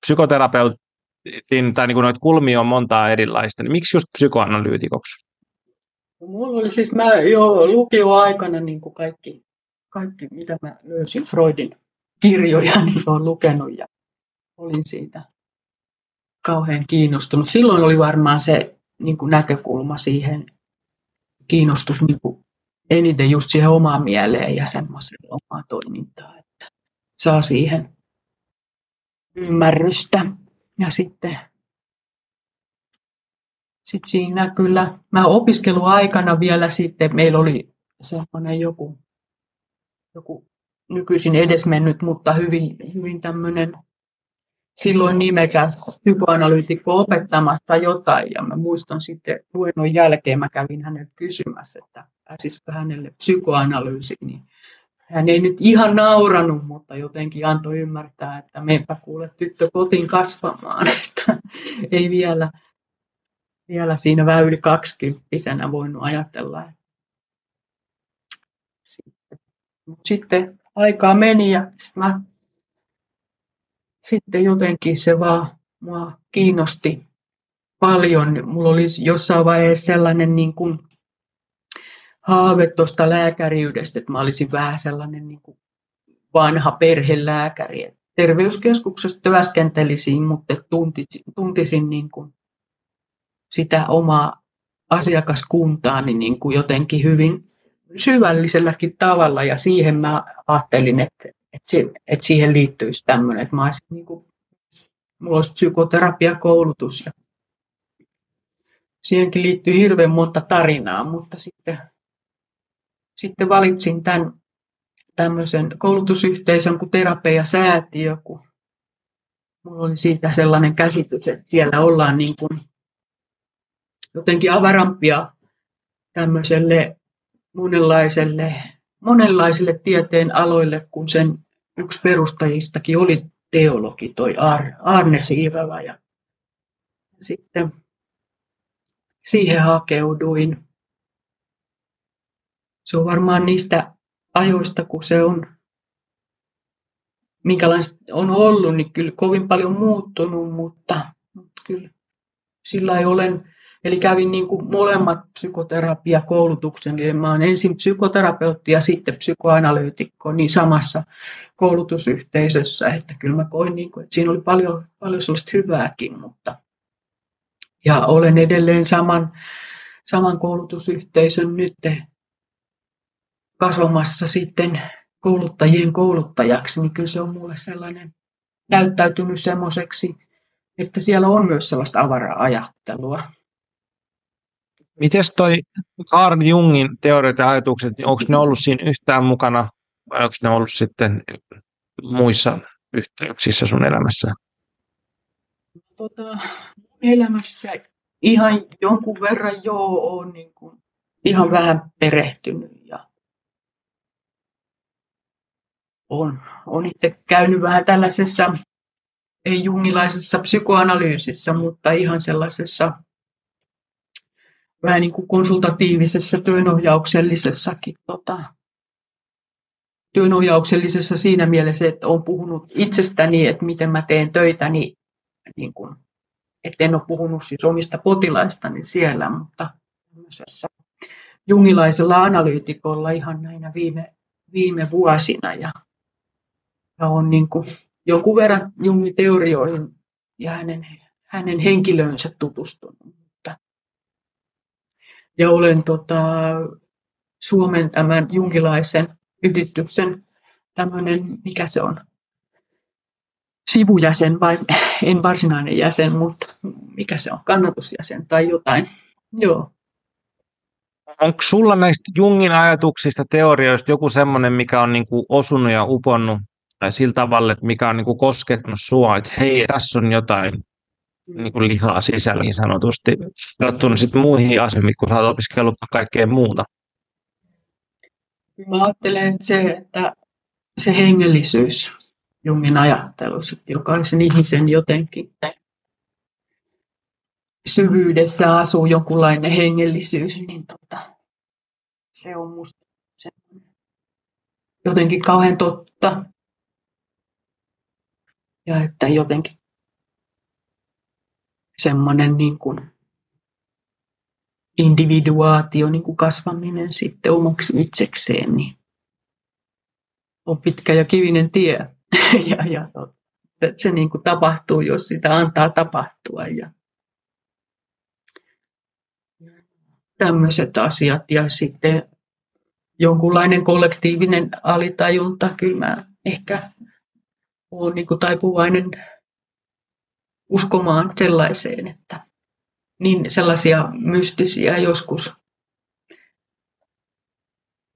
psykoterapeutin, tai niin kuin noita kulmia on montaa erilaista, niin miksi just psykoanalyytikoksi? No, mulla oli siis, mä jo lukioaikana niin kuin kaikki, kaikki, mitä mä löysin Freudin kirjoja, niin olen lukenut ja olin siitä kauhean kiinnostunut. Silloin oli varmaan se niin kuin näkökulma siihen, kiinnostus niin kuin eniten just siihen omaan mieleen ja semmoiseen omaan toimintaan, että saa siihen ymmärrystä. Ja sitten sit siinä kyllä, mä opiskeluaikana vielä sitten, meillä oli semmoinen joku, joku nykyisin edesmennyt, mutta hyvin, hyvin tämmöinen silloin nimekäs psykoanalyytikko opettamassa jotain ja mä muistan sitten luennon jälkeen mä kävin hänelle kysymässä, että pääsisikö hänelle psykoanalyysi, niin hän ei nyt ihan nauranut, mutta jotenkin antoi ymmärtää, että meipä kuule tyttö kotiin kasvamaan, että ei vielä, vielä siinä vähän yli kaksikymppisenä voinut ajatella. Sitten, sitten aikaa meni ja mä sitten jotenkin se vaan mua kiinnosti paljon. Mulla oli jossain vaiheessa sellainen niin kuin haave tuosta lääkäriydestä, että mä olisin vähän sellainen niin kuin vanha perhelääkäri. Terveyskeskuksessa työskentelisin, mutta tuntisin, tuntisin niin kuin sitä omaa asiakaskuntaani niin kuin jotenkin hyvin syvälliselläkin tavalla ja siihen mä ajattelin, että, että, että siihen liittyisi tämmöinen, että mä olisin, niin kuin, mulla olisi psykoterapiakoulutus ja siihenkin liittyy hirveän monta tarinaa, mutta sitten, sitten valitsin tämän tämmöisen koulutusyhteisön kuin Terapia-säätiö, kun mulla oli siitä sellainen käsitys, että siellä ollaan niin kuin jotenkin avarampia tämmöiselle monenlaiselle, monenlaisille tieteen aloille, kun sen yksi perustajistakin oli teologi, toi Arne Siivävä. Ja sitten siihen hakeuduin. Se on varmaan niistä ajoista, kun se on, minkälaista on ollut, niin kyllä kovin paljon muuttunut, mutta, mutta kyllä sillä ei olen, eli kävin niin kuin molemmat psykoterapiakoulutuksen, eli mä olen ensin psykoterapeutti ja sitten psykoanalyytikko niin samassa koulutusyhteisössä, että kyllä mä koin, niin kuin, että siinä oli paljon, paljon sellaista hyvääkin, mutta ja olen edelleen saman, saman koulutusyhteisön nyt kasvamassa sitten kouluttajien kouluttajaksi, niin kyllä se on mulle sellainen näyttäytynyt semmoiseksi, että siellä on myös sellaista avaraa ajattelua. Miten toi Carl Jungin teoriat ja ajatukset, niin onko ne ollut siinä yhtään mukana vai onko ne ollut sitten muissa yhteyksissä sun elämässä? Tota, elämässä ihan jonkun verran joo on niin kuin ihan vähän perehtynyt ja on, on itse käynyt vähän tällaisessa, ei jungilaisessa psykoanalyysissä, mutta ihan sellaisessa vähän niin kuin konsultatiivisessa työnohjauksellisessakin tota, työnohjauksellisessa siinä mielessä, että olen puhunut itsestäni, että miten mä teen töitä, niin, niin kuin että en ole puhunut siis omista potilaistani siellä, mutta jungilaisella analyytikolla ihan näinä viime, viime vuosina ja, ja on niin kuin jonkun verran Jungin teorioihin ja hänen, hänen henkilöönsä tutustunut. Ja olen tota, Suomen tämän jungilaisen yhdistyksen tämmöinen, mikä se on, sivujäsen vai en varsinainen jäsen, mutta mikä se on, kannatusjäsen tai jotain. Joo. Onko sulla näistä Jungin ajatuksista, teorioista joku semmoinen, mikä on niinku osunut ja uponnut tai sillä tavalla, että mikä on niinku koskettanut sua, että hei, tässä on jotain niinku lihaa sisällä niin sanotusti, verrattuna sitten muihin asioihin, kun oot opiskellut kaikkea muuta? Mä ajattelen että se, että se hengellisyys, Jungin ajattelussa, että jokaisen ihmisen jotenkin syvyydessä asuu jonkunlainen hengellisyys, niin tota, se on musta se, jotenkin kauhean totta. Ja että jotenkin semmoinen niin kuin individuaatio, niin kuin kasvaminen sitten omaksi itsekseen, niin on pitkä ja kivinen tie. ja, ja se niin kuin tapahtuu, jos sitä antaa tapahtua. Ja, tämmöiset asiat ja sitten jonkunlainen kollektiivinen alitajunta, kyllä mä ehkä olen niin taipuvainen uskomaan sellaiseen, että niin sellaisia mystisiä joskus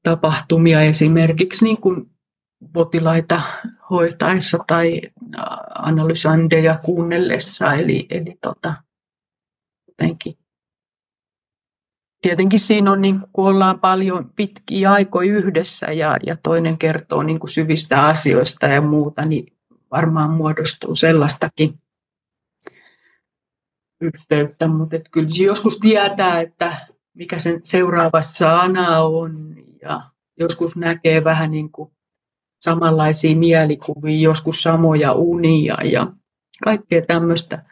tapahtumia esimerkiksi niin kuin potilaita hoitaessa tai analysandeja kuunnellessa. Eli, eli tota, jotenkin. Tietenkin siinä on, niin kun ollaan paljon pitkiä aikoja yhdessä ja, ja toinen kertoo niin kuin syvistä asioista ja muuta, niin varmaan muodostuu sellaistakin yhteyttä, mutta et kyllä joskus tietää, että mikä sen seuraava sana on ja joskus näkee vähän niin kuin samanlaisia mielikuvia, joskus samoja unia ja kaikkea tämmöistä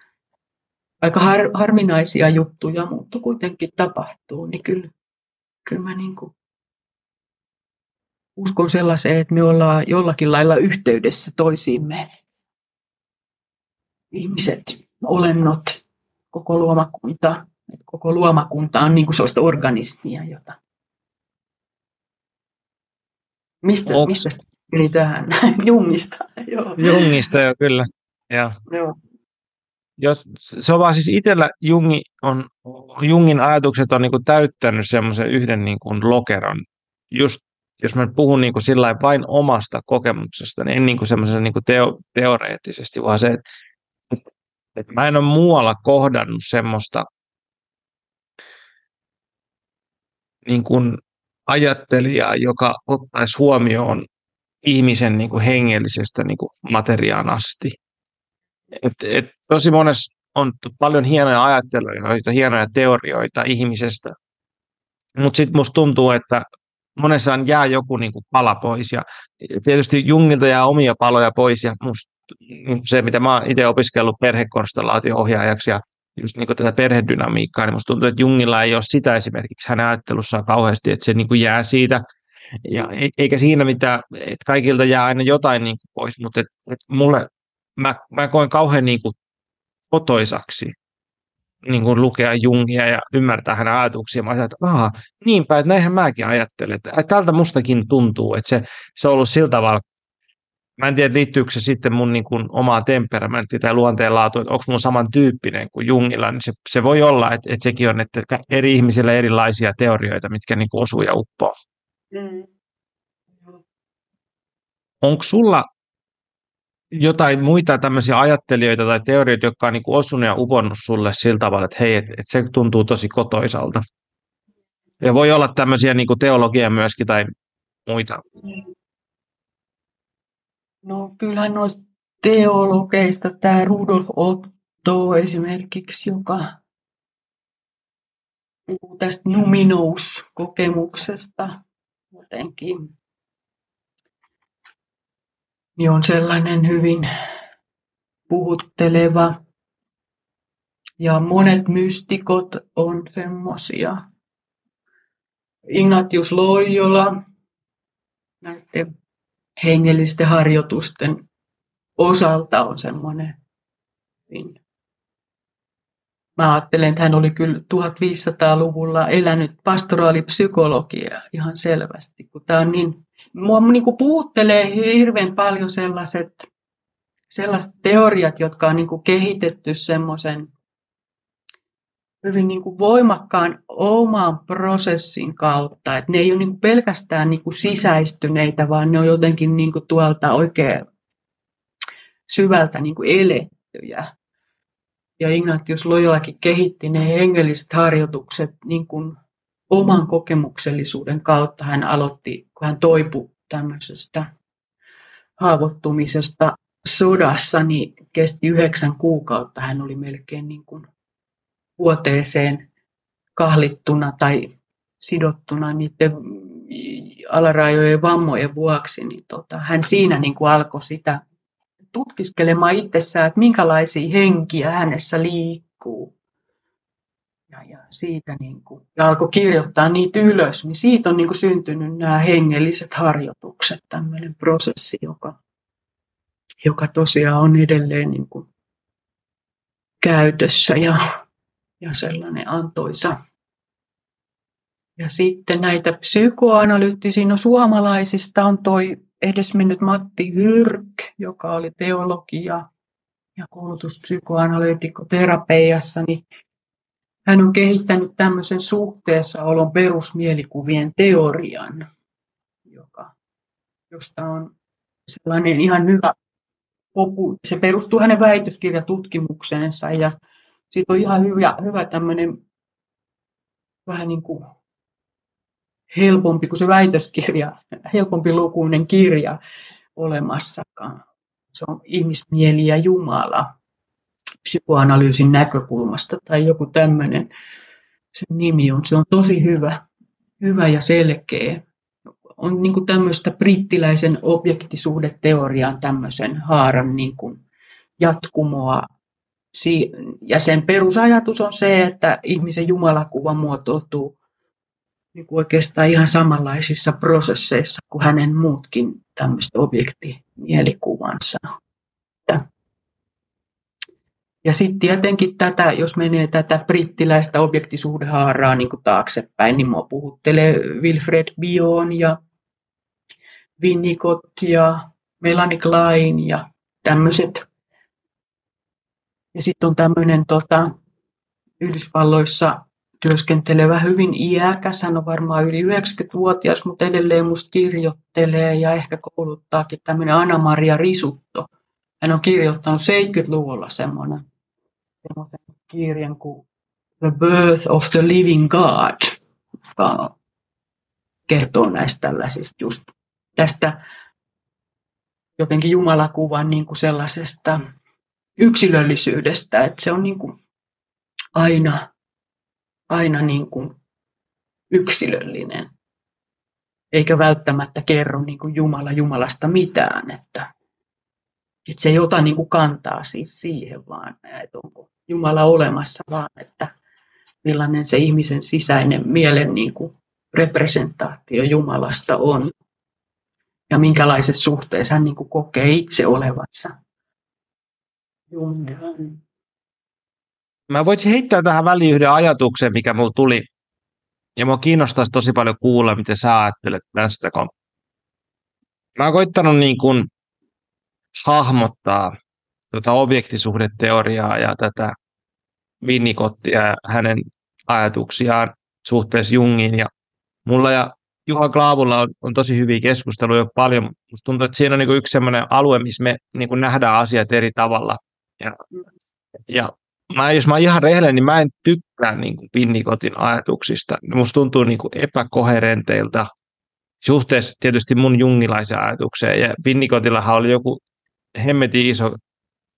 aika har, harvinaisia juttuja, mutta kuitenkin tapahtuu, niin kyllä, kyllä mä niin kuin uskon sellaiseen, että me ollaan jollakin lailla yhteydessä toisiimme. Ihmiset, olennot, koko luomakunta. Että koko luomakunta on niin kuin sellaista organismia, jota... Mistä, Onks... mistä eli tähän? Jungista. Joo. Jungista, jo, kyllä. Ja. Joo. Jos, se on vaan siis itsellä Jungi on, Jungin ajatukset on niin kuin täyttänyt semmoisen yhden niin kuin lokeron. Just jos mä puhun niin kuin sillä vain omasta kokemuksesta, niin en niin kuin semmoisen niin kuin teo, teoreettisesti, vaan se, että, että mä en ole muualla kohdannut semmoista niin kuin ajattelijaa, joka ottaisi huomioon ihmisen niin kuin hengellisestä niin kuin materiaan asti. Et, et tosi monessa on paljon hienoja ajatteluja, hienoja teorioita ihmisestä, mutta sitten musta tuntuu, että monessaan jää joku niin kuin pala pois. Ja tietysti Jungilta jää omia paloja pois ja musta se, mitä mä oon itse opiskellut perhekonstellaatio-ohjaajaksi ja just niin tätä perhedynamiikkaa, niin musta tuntuu, että Jungilla ei ole sitä esimerkiksi hänen ajattelussaan kauheasti, että se niin jää siitä, ja e, eikä siinä mitään, että kaikilta jää aina jotain niin pois, mutta et, et mulle, mä, mä koen kauhean niin kuin kotoisaksi niin kuin lukea Jungia ja ymmärtää hänen ajatuksia. Mä että Aha, niinpä, että näinhän mäkin ajattelen. Että tältä mustakin tuntuu, että se, se on ollut sillä tavalla Mä en tiedä, liittyykö se sitten mun niin kuin omaa temperamenttiin tai luonteenlaatuun, että onko mun samantyyppinen kuin Jungilla, niin se, se voi olla, että, että sekin on, että eri ihmisillä erilaisia teorioita, mitkä niin kuin osuu ja uppoaa. Mm. Onko sulla jotain muita tämmöisiä ajattelijoita tai teorioita, jotka on niin kuin osunut ja uponnut sulle sillä tavalla, että hei, että, että se tuntuu tosi kotoisalta? Ja voi olla tämmöisiä niin kuin teologia myöskin tai muita. Mm. No kyllähän noista teologeista tämä Rudolf Otto esimerkiksi, joka puhuu tästä numinous-kokemuksesta jotenkin, niin on sellainen hyvin puhutteleva. Ja monet mystikot on semmoisia. Ignatius Loyola, näiden hengellisten harjoitusten osalta on semmoinen Mä ajattelen, että hän oli kyllä 1500-luvulla elänyt pastoraalipsykologia ihan selvästi, kun tämä on niin, mua niin kuin puuttelee hirveän paljon sellaiset, sellaiset teoriat, jotka on niin kuin kehitetty semmoisen hyvin niin kuin voimakkaan oman prosessin kautta. Et ne ei ole niin kuin pelkästään niin kuin sisäistyneitä, vaan ne on jotenkin niin kuin tuolta oikein syvältä niin kuin elettyjä. Ja Ignatius Lojolakin kehitti ne hengelliset harjoitukset niin kuin oman kokemuksellisuuden kautta. Hän aloitti, kun hän toipui tämmöisestä haavoittumisesta sodassa, niin kesti yhdeksän kuukautta. Hän oli melkein niin kuin vuoteeseen kahlittuna tai sidottuna niiden alarajojen vammojen vuoksi, niin tota, hän siinä niin kuin alkoi sitä tutkiskelemaan itsessään, että minkälaisia henkiä hänessä liikkuu. Ja, ja siitä niin kuin, ja alkoi kirjoittaa niitä ylös, niin siitä on niin kuin syntynyt nämä hengelliset harjoitukset, tämmöinen prosessi, joka, joka tosiaan on edelleen niin kuin käytössä ja ja sellainen antoisa. Ja sitten näitä psykoanalyyttisiä, no suomalaisista on toi edesmennyt Matti Hyrk, joka oli teologia ja koulutuspsykoanalyytikko terapiassa, niin hän on kehittänyt tämmöisen suhteessa olon perusmielikuvien teorian, joka, josta on sellainen ihan hyvä se perustuu hänen väitöskirjatutkimukseensa ja siitä on ihan hyvä, hyvä tämmöinen vähän niin kuin helpompi kuin se väitöskirja, helpompi lukuinen kirja olemassakaan. Se on ihmismieli ja Jumala psykoanalyysin näkökulmasta tai joku tämmöinen se nimi on. Se on tosi hyvä, hyvä ja selkeä. On niin kuin tämmöistä brittiläisen objektisuudeteorian tämmöisen haaran niin kuin jatkumoa ja sen perusajatus on se, että ihmisen jumalakuva muotoutuu niin kuin oikeastaan ihan samanlaisissa prosesseissa kuin hänen muutkin tämmöiset objektimielikuvانsa. Ja sitten tietenkin tätä, jos menee tätä brittiläistä objektisuhdehaaraa niin kuin taaksepäin, niin mua puhuttelee Wilfred Bion ja Winnicott ja Melanie Klein ja tämmöiset. Ja sitten on tämmöinen tota, Yhdysvalloissa työskentelevä hyvin iäkäs, hän on varmaan yli 90-vuotias, mutta edelleen musta kirjoittelee ja ehkä kouluttaakin tämmöinen Anna-Maria Risutto. Hän on kirjoittanut 70-luvulla semmoinen, semmoisen kirjan kuin The Birth of the Living God, joka kertoo näistä tällaisista just tästä jotenkin Jumalakuvan niin kuin sellaisesta yksilöllisyydestä, että se on niin kuin aina, aina niin kuin yksilöllinen, eikä välttämättä kerro niin kuin Jumala Jumalasta mitään, että, että se ei ota niin kuin kantaa siis siihen, vaan että onko Jumala olemassa, vaan että millainen se ihmisen sisäinen mielen niin kuin representaatio Jumalasta on ja minkälaisessa suhteessa hän niin kuin kokee itse olevansa. Mä voisin heittää tähän väliin yhden ajatuksen, mikä mulla tuli. Ja mua kiinnostaisi tosi paljon kuulla, miten sä ajattelet tästä, kun mä oon koittanut niin kuin hahmottaa tuota objektisuhdeteoriaa ja tätä Winnicottia ja hänen ajatuksiaan suhteessa Jungiin. Ja mulla ja Juha Klaavulla on, on tosi hyviä keskusteluja paljon. Musta tuntuu, että siinä on niin yksi sellainen alue, missä me niin nähdään asiat eri tavalla. Ja, ja mä, jos mä oon ihan rehellinen, niin mä en tykkää niin kuin Winnikotin ajatuksista. Musta tuntuu niin kuin epäkoherenteilta suhteessa tietysti mun jungilaisen ajatukseen. Ja Winnikotillahan oli joku hemmetin iso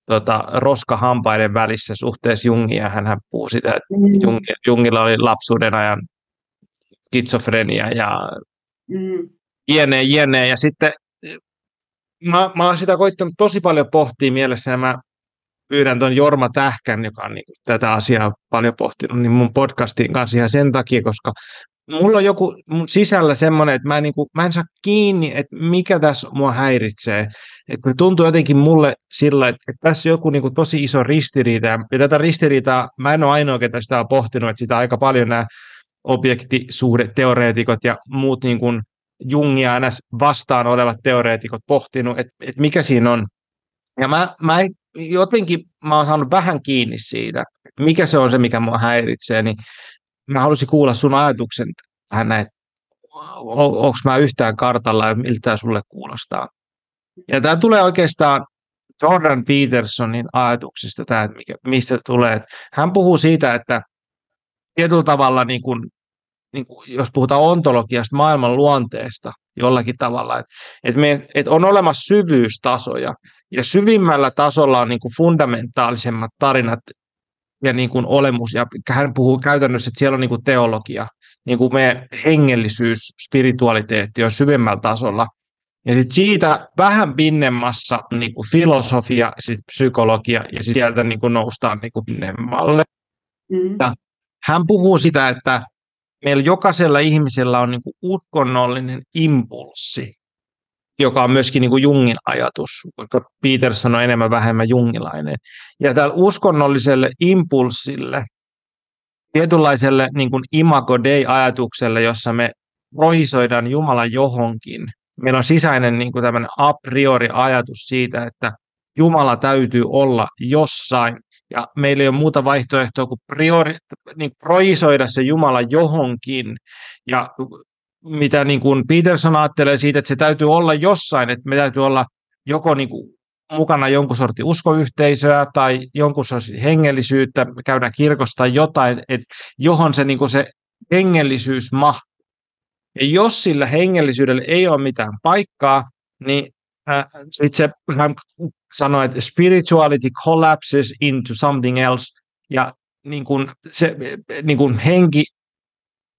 tota, roska hampaiden välissä suhteessa Jungia. Hän puhuu sitä, että mm. Jungilla oli lapsuuden ajan skitsofrenia ja mm. jne, jne. Ja sitten mä, mä oon sitä koittanut tosi paljon pohtia mielessä ja mä pyydän tuon Jorma Tähkän, joka on niin tätä asiaa paljon pohtinut, niin mun podcastin kanssa ihan sen takia, koska mulla on joku mun sisällä semmoinen, että mä en, niin kuin, mä en saa kiinni, että mikä tässä mua häiritsee. Että tuntuu jotenkin mulle sillä, että, että tässä on joku niin kuin, tosi iso ristiriita. Ja tätä ristiriitaa, mä en ole ainoa, ketä sitä on pohtinut, että sitä aika paljon nämä objektisuhdeteoreetikot ja muut niin kuin Jungia vastaan olevat teoreetikot pohtinut, että, että mikä siinä on. Ja mä, mä jotenkin mä oon saanut vähän kiinni siitä, mikä se on se, mikä mua häiritsee, niin mä haluaisin kuulla sun ajatuksen tähän näin, onko mä yhtään kartalla ja miltä tämä sulle kuulostaa. Ja tämä tulee oikeastaan Jordan Petersonin ajatuksista, tämä, mikä, mistä tulee. Hän puhuu siitä, että tietyllä tavalla, niin kuin, niin kuin, jos puhutaan ontologiasta, maailman luonteesta jollakin tavalla, että, että, me, että on olemassa syvyystasoja, ja syvimmällä tasolla on niin kuin fundamentaalisemmat tarinat ja niin kuin olemus, ja hän puhuu käytännössä, että siellä on niin kuin teologia, niin kuin meidän hengellisyys, spiritualiteetti on syvemmällä tasolla. Ja sit siitä vähän pinnemmassa niin kuin filosofia, sit psykologia, ja sit sieltä niin kuin noustaan niin kuin pinnemmalle. Mm. Ja hän puhuu sitä, että meillä jokaisella ihmisellä on niin kuin uskonnollinen impulssi, joka on myöskin niin kuin Jungin ajatus, koska Peterson on enemmän vähemmän jungilainen. Ja tällä uskonnolliselle impulssille, tietynlaiselle niin kuin imago dei-ajatukselle, jossa me projisoidaan Jumala johonkin, meillä on sisäinen niin kuin a priori ajatus siitä, että Jumala täytyy olla jossain, ja meillä ei ole muuta vaihtoehtoa kuin priori, niin projisoida se Jumala johonkin. Ja mitä niin kuin Peterson ajattelee siitä, että se täytyy olla jossain, että me täytyy olla joko niin kuin mukana jonkun sortin uskoyhteisöä tai jonkun sortin hengellisyyttä, käydään kirkossa tai jotain, että johon se, niin kuin se hengellisyys mahtuu. Ja jos sillä hengellisyydellä ei ole mitään paikkaa, niin äh, sitten se, hän sanoi, että spirituality collapses into something else, ja niin kuin se niin kuin henki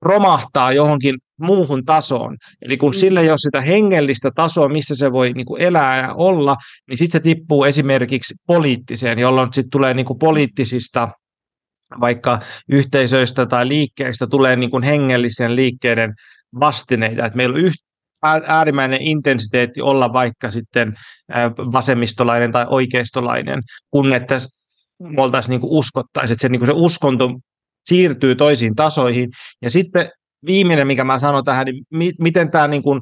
romahtaa johonkin muuhun tasoon. Eli kun mm. sillä ei ole sitä hengellistä tasoa, missä se voi niin kuin elää ja olla, niin sitten se tippuu esimerkiksi poliittiseen, jolloin sitten tulee niin kuin poliittisista vaikka yhteisöistä tai liikkeistä tulee niin kuin hengellisten liikkeiden vastineita. Että meillä on yht, äärimmäinen intensiteetti olla vaikka sitten vasemmistolainen tai oikeistolainen, kun että me oltaisiin niin uskottaisiin, että se, niin se uskonto siirtyy toisiin tasoihin. Ja sitten viimeinen, mikä mä sanon tähän, niin mi- miten tämä niin kuin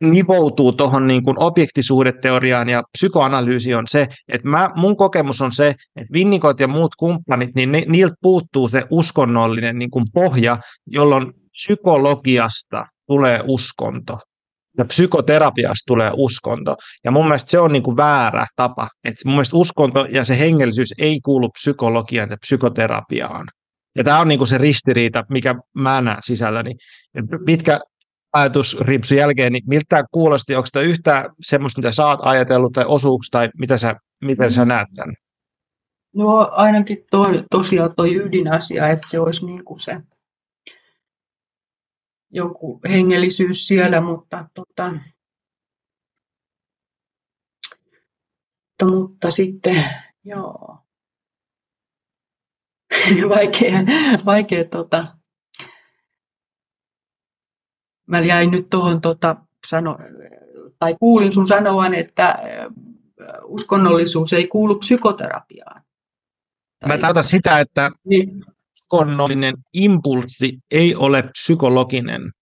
nivoutuu tuohon niin kuin objektisuudeteoriaan ja psykoanalyysi on se, että mä, mun kokemus on se, että Vinnikot ja muut kumppanit, niin ne, niiltä puuttuu se uskonnollinen niin kuin pohja, jolloin psykologiasta tulee uskonto ja psykoterapiasta tulee uskonto. Ja mun mielestä se on niin kuin väärä tapa. Että mun mielestä uskonto ja se hengellisyys ei kuulu psykologiaan ja psykoterapiaan. Ja tämä on niin kuin se ristiriita, mikä mä näen sisälläni. Pitkä ajatusripsun jälkeen, niin miltä tämä kuulosti? Onko tämä yhtään semmoista, mitä sä oot ajatellut tai osuuks, tai mitä sä, miten sä näet tämän? No ainakin toi, tosiaan tuo ydinasia, että se olisi niin kuin se joku hengellisyys siellä, mutta, tota, mutta, mutta sitten joo, vaikea, vaikea tota, mä jäin nyt tuohon tota, sano, tai kuulin sun sanovan, että uskonnollisuus ei kuulu psykoterapiaan. Mä tarkoitan sitä, että niin. Uskonnollinen impulssi ei ole psykologinen,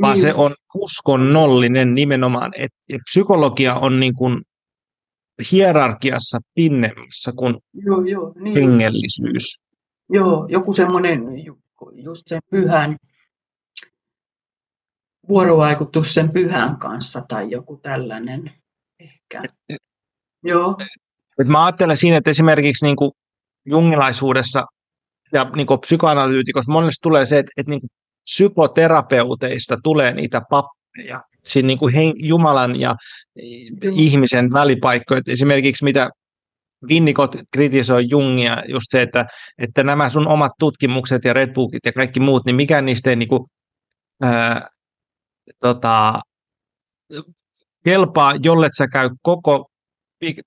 vaan niin. se on uskonnollinen nimenomaan. Et, et psykologia on niin kuin hierarkiassa pinnemmässä kuin joo, joo, niin. hengellisyys. Joo, joku semmoinen just sen pyhän vuorovaikutus sen pyhän kanssa tai joku tällainen ehkä. Joo. Et mä ajattelen siinä, että esimerkiksi niin kuin jungilaisuudessa ja niin kuin psykoanalyytikossa monesti tulee se, että, että niin kuin psykoterapeuteista tulee niitä pappeja, siinä niin kuin Jumalan ja ihmisen välipaikkoja. Esimerkiksi mitä Vinnikot kritisoi Jungia, just se, että, että nämä sun omat tutkimukset ja redbookit ja kaikki muut, niin mikään niistä ei niin kuin, ää, tota, kelpaa, jollet sä käy koko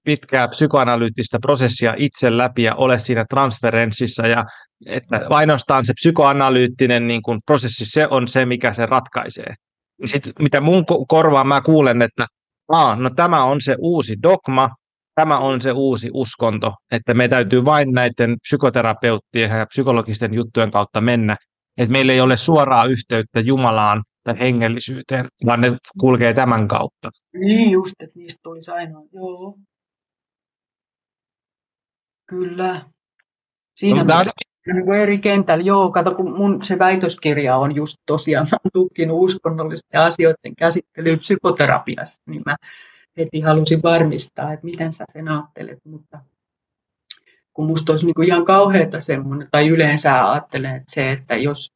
pitkää psykoanalyyttistä prosessia itse läpi ja ole siinä transferenssissa ja että ainoastaan se psykoanalyyttinen niin kuin prosessi, se on se, mikä se ratkaisee. Sitten, mitä mun korvaan mä kuulen, että Aa, no tämä on se uusi dogma, tämä on se uusi uskonto, että me täytyy vain näiden psykoterapeuttien ja psykologisten juttujen kautta mennä, että meillä ei ole suoraa yhteyttä Jumalaan tai hengellisyyteen, vaan ne kulkee tämän kautta. Niin just, että niistä tulisi ainoa, joo. Kyllä. Siinä no, on niin eri kentällä. Joo, kato, kun mun se väitöskirja on just tosiaan, mä tutkinut uskonnollisten asioiden käsittelyä psykoterapiassa, niin mä heti halusin varmistaa, että miten sä sen ajattelet, mutta kun musta olisi niin ihan kauheata semmoinen, tai yleensä ajattelen, että se, että jos,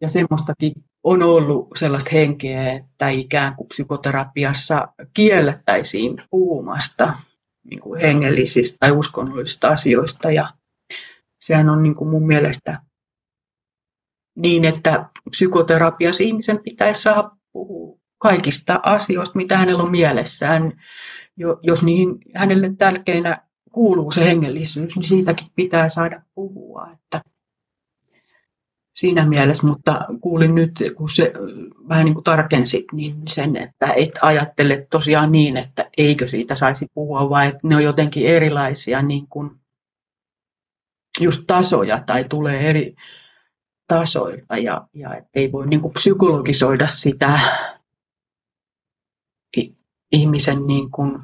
ja semmoistakin on ollut sellaista henkeä, että ikään kuin psykoterapiassa kiellettäisiin puhumasta niin kuin hengellisistä tai uskonnollisista asioista. Ja sehän on niin kuin mun mielestä niin, että psykoterapiassa ihmisen pitäisi saada puhua kaikista asioista, mitä hänellä on mielessään. Jos niihin hänelle tärkeinä kuuluu se hengellisyys, niin siitäkin pitää saada puhua. Että siinä mielessä, mutta kuulin nyt, kun se vähän niin kuin tarkensit, niin sen, että et ajattele tosiaan niin, että eikö siitä saisi puhua, vai että ne on jotenkin erilaisia niin kuin just tasoja tai tulee eri tasoilta ja, ja ei voi niin kuin psykologisoida sitä ihmisen niin kuin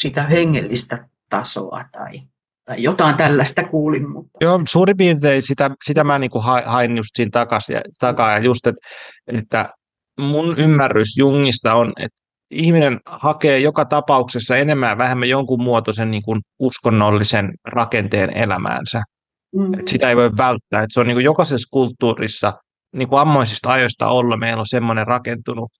sitä hengellistä tasoa tai tai jotain tällaista kuulin. Mutta... Joo, suurin piirtein sitä, sitä mä niin kuin hain just siinä takas, ja, takaa, ja just, että, että mun ymmärrys Jungista on, että ihminen hakee joka tapauksessa enemmän ja vähemmän jonkun muotoisen niin kuin uskonnollisen rakenteen elämäänsä. Mm. Et sitä ei voi välttää. Et se on niin kuin jokaisessa kulttuurissa, niin kuin ammoisista ajoista olla, meillä on semmoinen rakentunut.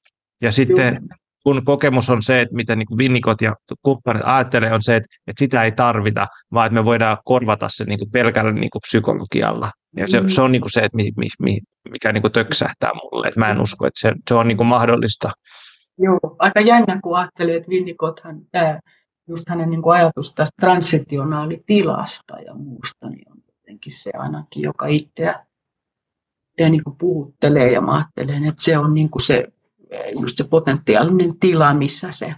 Ja sitten Juh kun kokemus on se, että mitä niin kuin Vinnikot ja kumppanit ajattelee, on se, että, että sitä ei tarvita, vaan että me voidaan korvata se niin kuin pelkällä niin kuin psykologialla. Ja se, se on niin kuin se, että mi, mi, mi, mikä niin kuin töksähtää mulle. Että mä en usko, että se, se on niin kuin mahdollista. Joo, aika jännä, kun ajattelee, että Vinnikothan, tämä, just hänen niin kuin ajatus tästä transitionaalitilasta ja muusta, niin on jotenkin se ainakin, joka itseä, itseä niin kuin puhuttelee ja mä ajattelen, että se on niin kuin se, just se potentiaalinen tila, missä se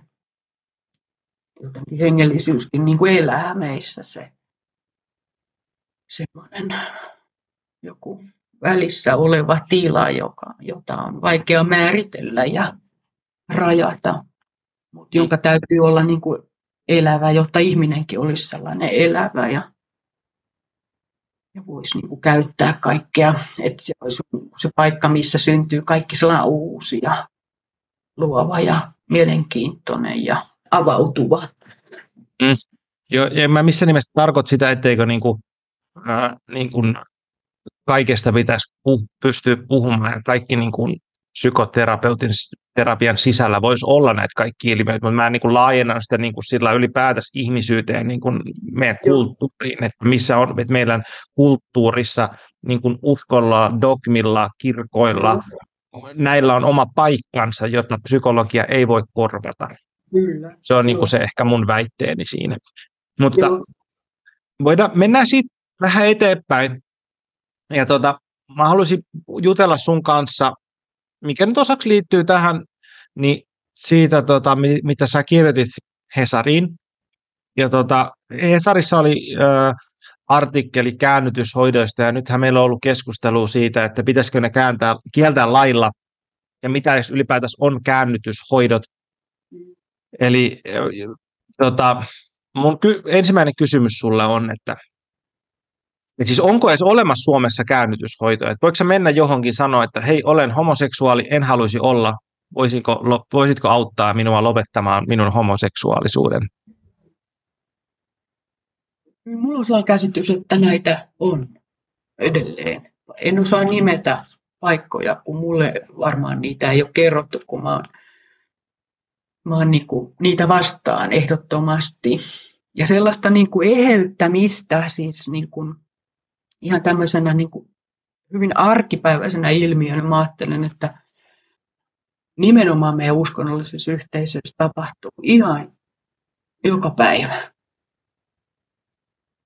jotenkin hengellisyyskin niin kuin elää meissä se semmoinen joku välissä oleva tila, joka, jota on vaikea määritellä ja rajata, mutta jonka täytyy olla niin kuin elävä, jotta ihminenkin olisi sellainen elävä ja, ja voisi niin kuin käyttää kaikkea. Että se olisi se paikka, missä syntyy kaikki sellainen uusi ja luova ja mielenkiintoinen ja avautuva. Mm. Joo, en mä missä nimessä tarkoita sitä, etteikö niin kuin, äh, niin kuin kaikesta pitäisi puh- pystyä puhumaan ja kaikki niin kuin psykoterapeutin terapian sisällä voisi olla näitä kaikki ilmiöitä, mutta mä niin kuin laajennan sitä niin kuin sillä ylipäätänsä ihmisyyteen niin kuin meidän kulttuuriin, että missä on, että meidän kulttuurissa niin kuin uskolla, dogmilla, kirkoilla, näillä on oma paikkansa, jota psykologia ei voi korvata. Kyllä. Se on niin kuin se ehkä mun väitteeni siinä. Mutta Joo. voidaan, mennään siitä vähän eteenpäin. Ja tota, mä haluaisin jutella sun kanssa, mikä nyt osaksi liittyy tähän, niin siitä, tota, mitä sä kirjoitit Hesariin. Ja tota, Hesarissa oli ö, artikkeli käännytyshoidoista, ja nythän meillä on ollut keskustelua siitä, että pitäisikö ne kääntää, kieltää lailla, ja mitä edes ylipäätänsä on käännytyshoidot. Eli tota, mun ky- ensimmäinen kysymys sulle on, että et siis onko edes olemassa Suomessa käännytyshoitoa? Et voiko sä mennä johonkin sanoa, että hei, olen homoseksuaali, en haluaisi olla, voisitko, voisitko auttaa minua lopettamaan minun homoseksuaalisuuden? Minulla on sellainen käsitys, että näitä on edelleen. En osaa nimetä paikkoja, kun mulle varmaan niitä ei ole kerrottu, kun mä oon, mä oon niinku niitä vastaan ehdottomasti. Ja sellaista niinku eheyttämistä, siis niinku ihan tämmöisenä niin kuin hyvin arkipäiväisenä ilmiönä mä ajattelen, että nimenomaan meidän uskonnollisessa yhteisössä tapahtuu ihan joka päivä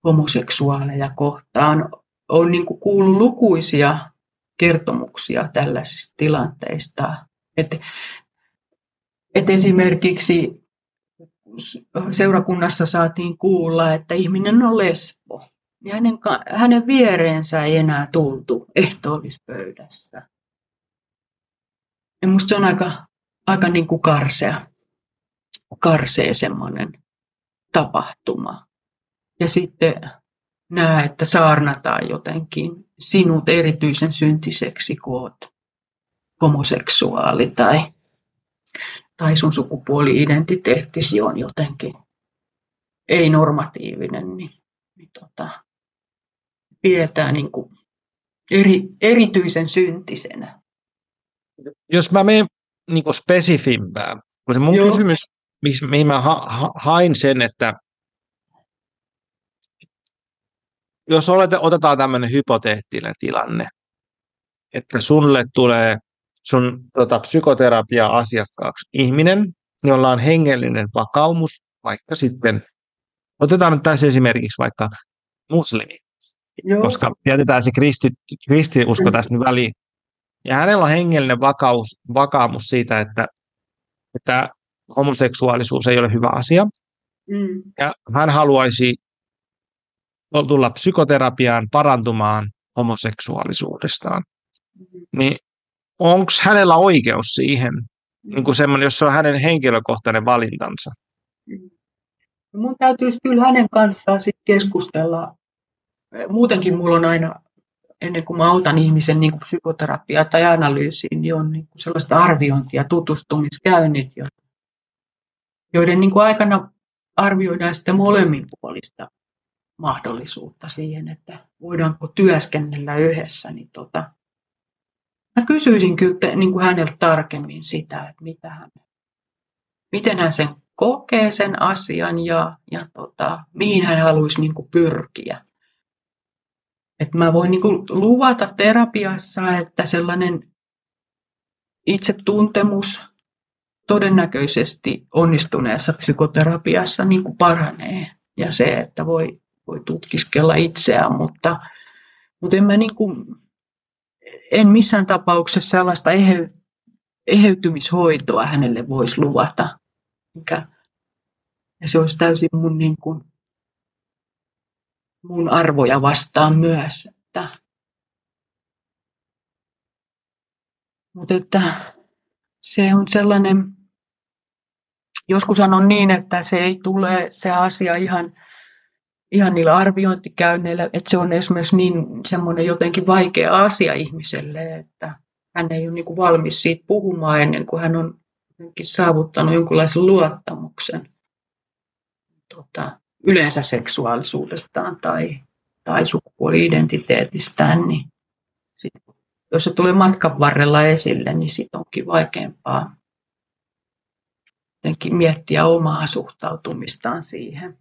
homoseksuaaleja kohtaan. On niin kuin kuullut lukuisia kertomuksia tällaisista tilanteista. Että et esimerkiksi seurakunnassa saatiin kuulla, että ihminen on lesbo niin hänen, hänen viereensä ei enää tultu ehtoollispöydässä. Ja musta se on aika, aika niin kuin karsea, karsea semmoinen tapahtuma. Ja sitten näe, että saarnataan jotenkin sinut erityisen syntiseksi, kun olet homoseksuaali tai, tai sun sukupuoli-identiteettisi on jotenkin ei-normatiivinen, niin, niin tota, pidetään niin kuin eri, erityisen syntisenä. Jos mä menen niin kuin spesifimpään, kun se mun Joo. kysymys, mihin mä ha, ha, hain sen, että jos olet, otetaan tämmöinen hypoteettinen tilanne, että sulle tulee sun tota, psykoterapia-asiakkaaksi ihminen, jolla on hengellinen vakaumus, vaikka sitten, otetaan nyt tässä esimerkiksi vaikka muslimi, Joo. koska jätetään se kristi, kristiusko mm. tässä nyt väliin. Ja hänellä on hengellinen vakaus, vakaumus siitä, että, että homoseksuaalisuus ei ole hyvä asia. Mm. Ja hän haluaisi tulla psykoterapiaan parantumaan homoseksuaalisuudestaan. Mm. Niin onko hänellä oikeus siihen, niin kuin semmoinen, jos se on hänen henkilökohtainen valintansa? Mm. Mun täytyisi kyllä hänen kanssaan sit keskustella muutenkin mulla on aina, ennen kuin mä autan ihmisen niin kuin psykoterapiaa tai analyysiin, niin on niin kuin sellaista arviointia, tutustumiskäynnit, joiden niin kuin aikana arvioidaan sitten molemminpuolista mahdollisuutta siihen, että voidaanko työskennellä yhdessä. Niin tota, mä kysyisin kyllä niin kuin häneltä tarkemmin sitä, että mitä hän, miten hän sen kokee sen asian ja, ja tota, mihin hän haluaisi niin kuin pyrkiä. Että mä voin niin kuin luvata terapiassa, että sellainen itsetuntemus todennäköisesti onnistuneessa psykoterapiassa niin kuin paranee. Ja se, että voi, voi tutkiskella itseään, mutta Mutta en mä niin kuin, en missään tapauksessa sellaista ehe, eheytymishoitoa hänelle voisi luvata. Mikä, ja se olisi täysin mun, niin kuin, mun arvoja vastaan myös. Että, mutta että se on sellainen, joskus sanon niin, että se ei tule se asia ihan, ihan niillä arviointikäynneillä, että se on esimerkiksi niin semmoinen jotenkin vaikea asia ihmiselle, että hän ei ole niin valmis siitä puhumaan ennen kuin hän on saavuttanut jonkunlaisen luottamuksen tota, yleensä seksuaalisuudestaan tai, tai sukupuoli-identiteetistään, niin sit, jos se tulee matkan varrella esille, niin sitten onkin vaikeampaa miettiä omaa suhtautumistaan siihen.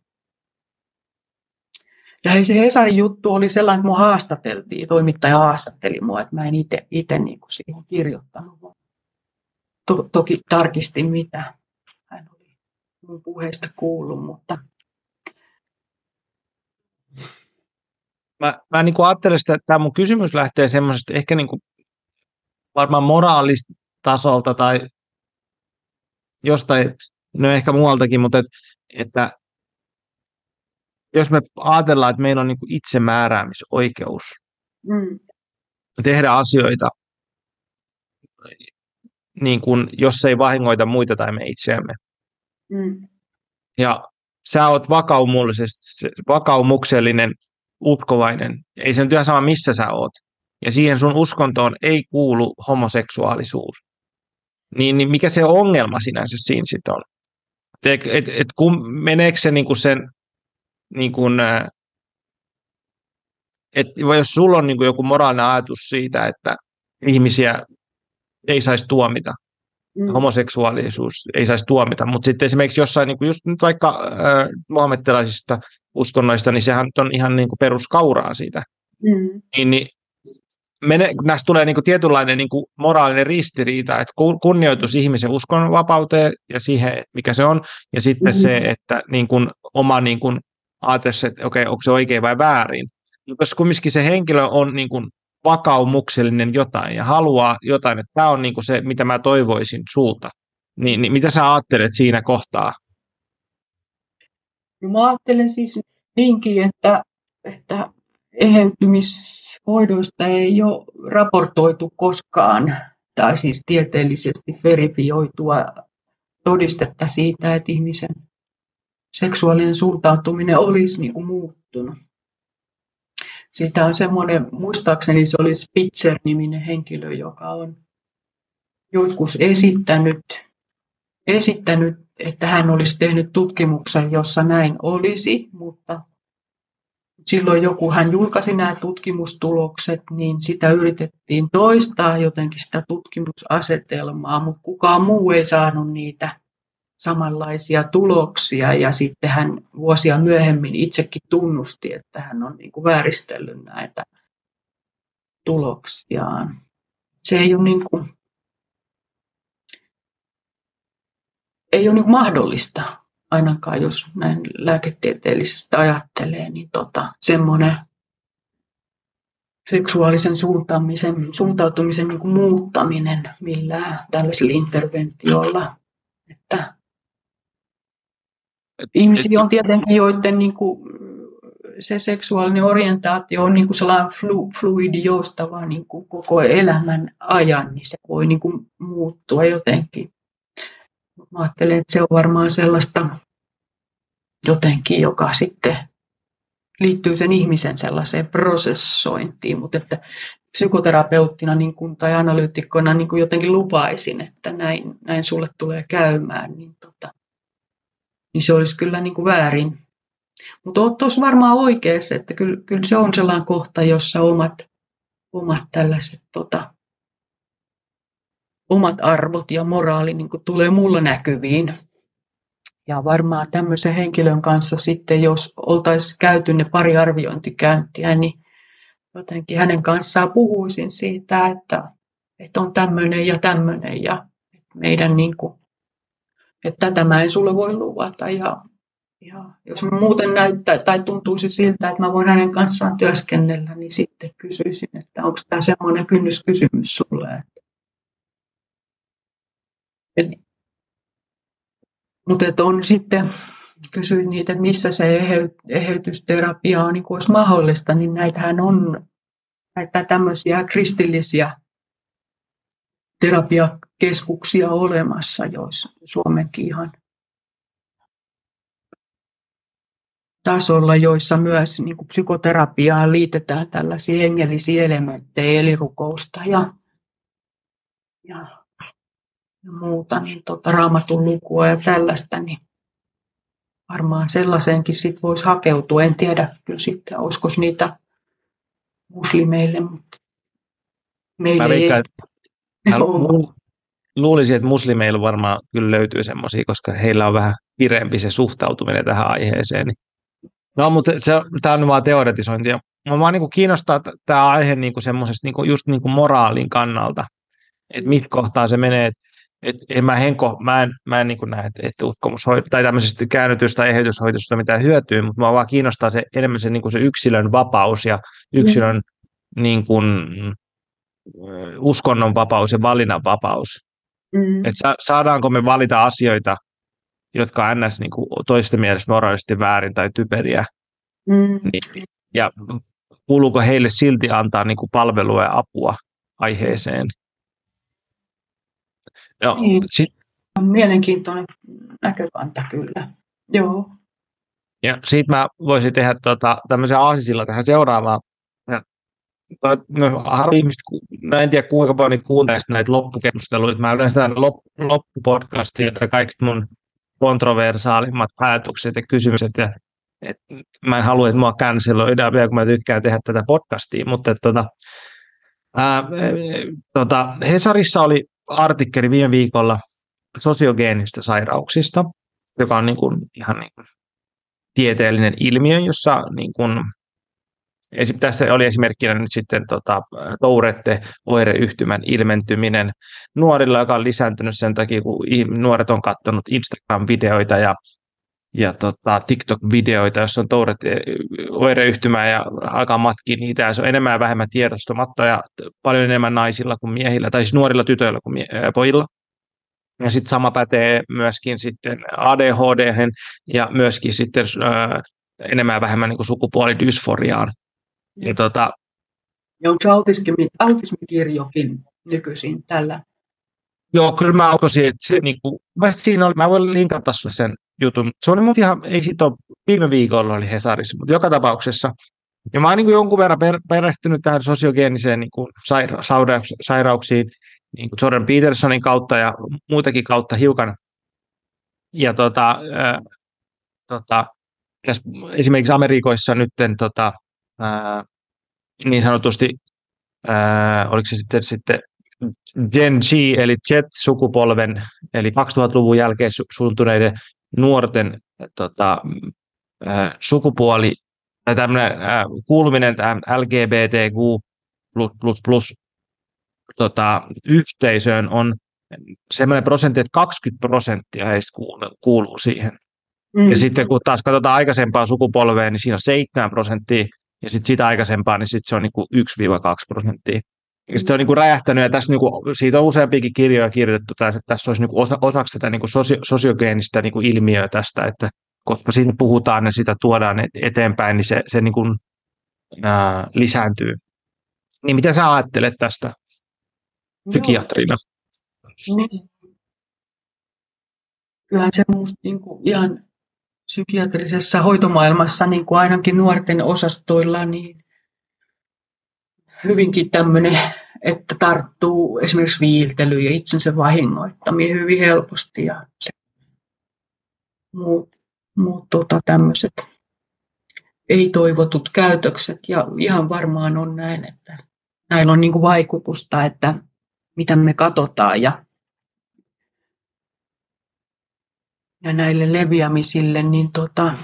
Ja se Hesarin juttu oli sellainen, että mua haastateltiin, toimittaja haastatteli mua, että mä en itse niin siihen kirjoittanut. To, toki tarkistin, mitä hän oli mun puheesta kuullut, mutta mä, mä niin kuin ajattelen että tämä mun kysymys lähtee semmoisesta ehkä niin kuin varmaan moraalistasolta tai jostain, no ehkä muualtakin, mutta et, että jos me ajatellaan, että meillä on niin kuin itsemääräämisoikeus mm. tehdä asioita, niin kuin, jos ei vahingoita muita tai me itseämme. Mm. Ja sä oot vakaumuksellinen, uskovainen. Ei se nyt ihan sama, missä sä oot. Ja siihen sun uskontoon ei kuulu homoseksuaalisuus. Niin, niin mikä se ongelma sinänsä siinä sitten on? Et, et, et kun meneekö se niinku sen niin kuin, että jos sulla on niin kuin joku moraalinen ajatus siitä, että ihmisiä ei saisi tuomita, mm. homoseksuaalisuus ei saisi tuomita, mutta sitten esimerkiksi jossain, niin kuin just nyt vaikka äh, muhammettelaisista uskonnoista, niin sehän on ihan niin kuin peruskauraa siitä. Mm. Niin, niin mene, näistä tulee niin kuin tietynlainen niin kuin moraalinen ristiriita, että kunnioitus ihmisen uskonnonvapauteen ja siihen, mikä se on, ja sitten mm. se, että niin kuin oma niin kuin ajatella, että okei, okay, onko se oikein vai väärin. Mutta jos kumminkin se henkilö on niin kuin vakaumuksellinen jotain ja haluaa jotain, että tämä on niin kuin se, mitä mä toivoisin sulta, niin, niin mitä sä ajattelet siinä kohtaa? Mä ajattelen siis niinkin, että, että eheytymishoidoista ei ole raportoitu koskaan tai siis tieteellisesti verifioitua todistetta siitä, että ihmisen seksuaalinen suuntautuminen olisi niin kuin muuttunut. Siitä on semmoinen, muistaakseni se oli Spitzer-niminen henkilö, joka on joskus esittänyt, esittänyt, että hän olisi tehnyt tutkimuksen, jossa näin olisi, mutta silloin joku hän julkaisi nämä tutkimustulokset, niin sitä yritettiin toistaa jotenkin sitä tutkimusasetelmaa, mutta kukaan muu ei saanut niitä samanlaisia tuloksia ja sitten hän vuosia myöhemmin itsekin tunnusti, että hän on niin kuin vääristellyt näitä tuloksiaan. Se ei ole, niin kuin, ei ole niin mahdollista, ainakaan jos näin lääketieteellisesti ajattelee, niin tota, semmoinen seksuaalisen suuntaamisen, suuntautumisen niin kuin muuttaminen millään tällaisella interventiolla, että Ihmisiä on tietenkin, joiden niin kuin, se seksuaalinen orientaatio on niin kuin sellainen flu, fluidi, joustava niin kuin koko elämän ajan, niin se voi niin kuin muuttua jotenkin. Mä ajattelen, että se on varmaan sellaista jotenkin, joka sitten liittyy sen ihmisen sellaiseen prosessointiin, mutta että psykoterapeuttina niin kuin, tai analyytikkona niin kuin jotenkin lupaisin, että näin, näin sulle tulee käymään, niin tota, niin se olisi kyllä niin kuin väärin. Mutta olet tuossa varmaan oikeassa, että kyllä, kyllä se on sellainen kohta, jossa omat, omat tällaiset tota, omat arvot ja moraali niin kuin tulee mulla näkyviin. Ja varmaan tämmöisen henkilön kanssa sitten, jos oltaisiin käyty ne pari arviointikäyntiä, niin jotenkin hänen kanssaan puhuisin siitä, että, että on tämmöinen ja tämmöinen ja meidän niin kuin että tätä mä en sulle voi luvata ja Ja jos muuten näyttää tai tuntuisi siltä, että mä voin hänen kanssaan työskennellä, niin sitten kysyisin, että onko tämä semmoinen kynnyskysymys sulle. Mutta on sitten, kysyit niitä, että missä se eheytysterapia on, niin olisi mahdollista, niin näitähän on näitä tämmöisiä kristillisiä terapiakeskuksia olemassa, joissa Suomenkin ihan tasolla, joissa myös niin kuin psykoterapiaan liitetään tällaisia hengellisiä elementtejä, eli rukousta ja, ja, ja muuta, niin tota, raamatun lukua ja tällaista, niin varmaan sellaiseenkin sit voisi hakeutua. En tiedä kyllä sitten, olisiko niitä muslimeille, mutta meille Mä ei. Mä luulisin, että muslimeilla varmaan kyllä löytyy semmoisia, koska heillä on vähän kireempi se suhtautuminen tähän aiheeseen. No, mutta se, tämä on vaan teoretisointia. Mä vaan niin kiinnostaa tämä aihe niin kuin semmoisesta niin kuin, just niin kuin moraalin kannalta, että mit kohtaa se menee, että et, en mä, henko, mä en, mä en niin näe, että, että uskomushoito tai tämmöisestä käännytystä tai eheytyshoitosta mitään hyötyä, mutta mä vaan kiinnostaa se enemmän se, niin kuin se yksilön vapaus ja yksilön mm. niin kuin, uskonnon vapaus ja valinnan vapaus. Mm. Et sa- saadaanko me valita asioita, jotka on ns. Niin kuin toisten mielestä moraalisesti väärin tai typeriä. Mm. Niin, ja kuuluuko heille silti antaa niin kuin palvelua ja apua aiheeseen? No, niin. sit... Mielenkiintoinen näkökanta kyllä. Joo. Ja siitä mä voisin tehdä tota, tämmöisen aasisilla tähän seuraavaan no, harvi ihmiset, no en tiedä kuinka paljon kuuntelee näitä loppukeskusteluita. Mä yleensä loppupodcastia, että kaikki mun kontroversaalimmat päätökset ja kysymykset. Ja, et, mä en halua, että mua canceloidaan vielä, kun mä tykkään tehdä tätä podcastia, mutta että, tota, ää, tota, Hesarissa oli artikkeli viime viikolla sosiogeenistä sairauksista, joka on niin kuin, ihan niin kuin tieteellinen ilmiö, jossa niin kuin, tässä oli esimerkkinä nyt sitten tota, Tourette oireyhtymän ilmentyminen nuorilla, joka on lisääntynyt sen takia, kun nuoret on katsonut Instagram-videoita ja, ja tota, TikTok-videoita, jossa on Tourette oireyhtymää ja alkaa matkia niitä, ja se on enemmän ja vähemmän tiedostamatta ja paljon enemmän naisilla kuin miehillä, tai siis nuorilla tytöillä kuin mie- pojilla. Ja sitten sama pätee myöskin sitten ADHD ja myöskin sitten ö, enemmän ja vähemmän niin kuin sukupuolidysforiaan. Ja tota, ja onko autismi, autismikirjokin nykyisin tällä? Joo, kyllä mä alkoisin, että se, niin kuin, mä siinä oli, mä voin linkata sen jutun. Se oli muuten ihan, ei siitä ole, viime viikolla oli Hesarissa, mutta joka tapauksessa. Ja mä oon niin jonkun verran per, perehtynyt tähän sosiogeeniseen niin kuin saira, sairauksiin niin kuin Jordan Petersonin kautta ja muitakin kautta hiukan. Ja tota, äh, tota, esimerkiksi Amerikoissa nyt tota, ää, niin sanotusti, ää, oliko se sitten, sitten Gen Z, eli Z-sukupolven, eli 2000-luvun jälkeen suuntuneiden nuorten tota, ää, sukupuoli, tai tämmöinen ää, kuuluminen tähän LGBTQ plus, plus, plus tota, yhteisöön on semmoinen prosentti, että 20 prosenttia heistä kuuluu, kuuluu siihen. Mm. Ja sitten kun taas katsotaan aikaisempaa sukupolvea, niin siinä on 7 prosenttia, ja sitten sitä aikaisempaa, niin sit se on niinku 1-2 prosenttia. Se on niinku räjähtänyt, ja tässä niinku, siitä on useampiakin kirjoja kirjoitettu, että tässä olisi niinku osa, osaksi tätä niinku sosio, sosiogeenistä niinku ilmiöä tästä, että koska siitä puhutaan ja sitä tuodaan eteenpäin, niin se, se niinku, ää, lisääntyy. Niin mitä sä ajattelet tästä psykiatrina? Niin. Kyllähän se minusta niinku ihan psykiatrisessa hoitomaailmassa, niin kuin ainakin nuorten osastoilla, niin hyvinkin tämmöinen, että tarttuu esimerkiksi viiltely ja itsensä vahingoittaminen hyvin helposti ja se, muut, muut tota, tämmöiset ei-toivotut käytökset. Ja ihan varmaan on näin, että näillä on niin kuin vaikutusta, että mitä me katsotaan ja ja näille leviämisille, niin tota,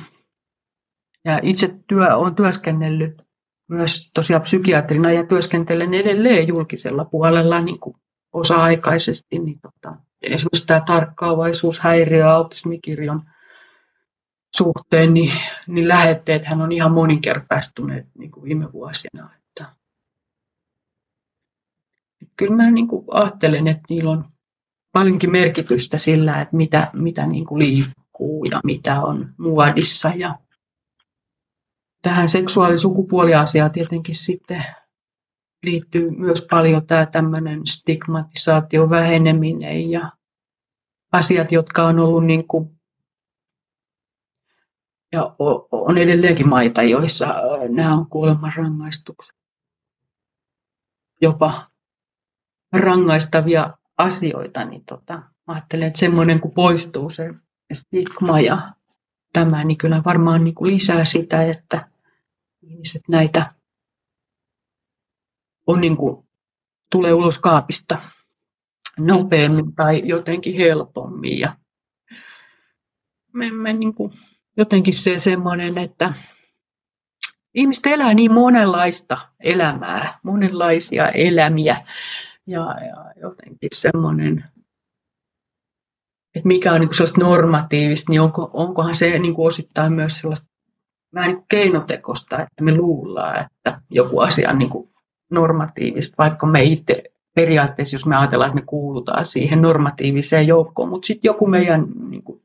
ja itse työ, on työskennellyt myös tosiaan psykiatrina ja työskentelen edelleen julkisella puolella niin kuin osa-aikaisesti. Niin tota, esimerkiksi tämä tarkkaavaisuushäiriö autismikirjon suhteen, niin, niin lähetteet hän on ihan moninkertaistuneet niin kuin viime vuosina. Että, että kyllä mä niin kuin ajattelen, että niillä on paljonkin merkitystä sillä, että mitä, mitä niin kuin liikkuu ja mitä on muodissa. Ja tähän seksuaalisukupuoliasiaan tietenkin sitten liittyy myös paljon tämä tämmöinen stigmatisaation väheneminen ja asiat, jotka on ollut niin kuin ja on edelleenkin maita, joissa nämä on kuolemanrangaistukset. Jopa rangaistavia asioita, niin tota, ajattelen, että semmoinen kun poistuu se stigma ja tämä, niin kyllä varmaan niin kuin lisää sitä, että ihmiset näitä on niin kuin, tulee ulos kaapista nopeammin tai jotenkin helpommin. Ja me, me niin kuin, jotenkin se semmoinen, että ihmiset elää niin monenlaista elämää, monenlaisia elämiä ja, ja jotenkin semmoinen, että mikä on niin sellaista normatiivista, niin onko, onkohan se niin kuin osittain myös sellaista vähän niin keinotekosta, että me luullaan, että joku asia on niin kuin normatiivista, vaikka me itse periaatteessa, jos me ajatellaan, että me kuulutaan siihen normatiiviseen joukkoon, mutta sitten joku meidän niin kuin,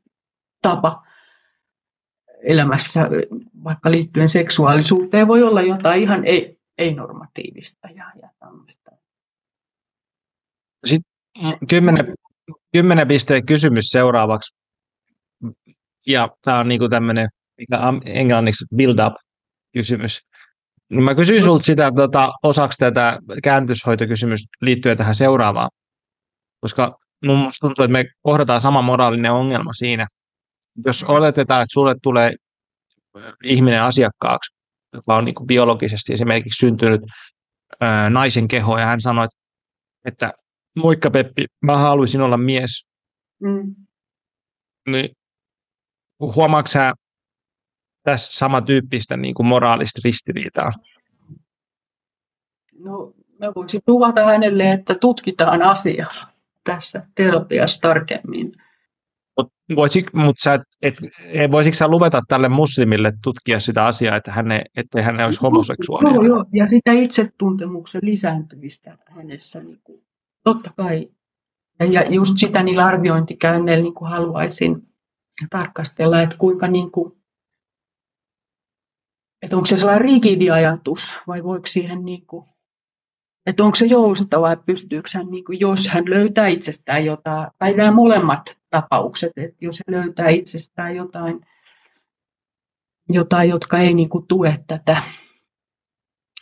tapa elämässä, vaikka liittyen seksuaalisuuteen, voi olla jotain ihan ei, ei-normatiivista ja, ja tämmöistä. Sitten kymmenen, kymmenen pisteen kysymys seuraavaksi. Ja tämä on niinku tämmöinen, mikä englanniksi build up kysymys. No mä kysyin sinulta sitä tota, osaksi tätä kääntyshoitokysymystä liittyen tähän seuraavaan, koska mun tuntuu, että me kohdataan sama moraalinen ongelma siinä, jos oletetaan, että sulle tulee ihminen asiakkaaksi, joka on niin kuin biologisesti esimerkiksi syntynyt ää, naisen keho, ja hän sanoi, että, että moikka Peppi, mä haluaisin olla mies. Mm. Niin huomaatko sä tässä samantyyppistä niin kuin moraalista ristiriitaa? No, mä voisin luvata hänelle, että tutkitaan asiaa tässä terapiassa tarkemmin. Mutta voisik, mut sä, et, et, voisitko sä luvata tälle muslimille tutkia sitä asiaa, että hän ei, ettei hän olisi homoseksuaali? Joo, joo, ja sitä itsetuntemuksen lisääntymistä hänessä, niin kuin, totta kai. Ja, ja just sitä niillä arviointikäynneillä niin kuin haluaisin tarkastella, että kuinka niin kuin, että onko se sellainen rigidi ajatus vai voiko siihen niin kuin, että onko se joustava, että pystyykö hän, niin kuin, jos hän löytää itsestään jotain, tai nämä molemmat tapaukset, että jos hän löytää itsestään jotain, jotain jotka ei niin kuin, tue tätä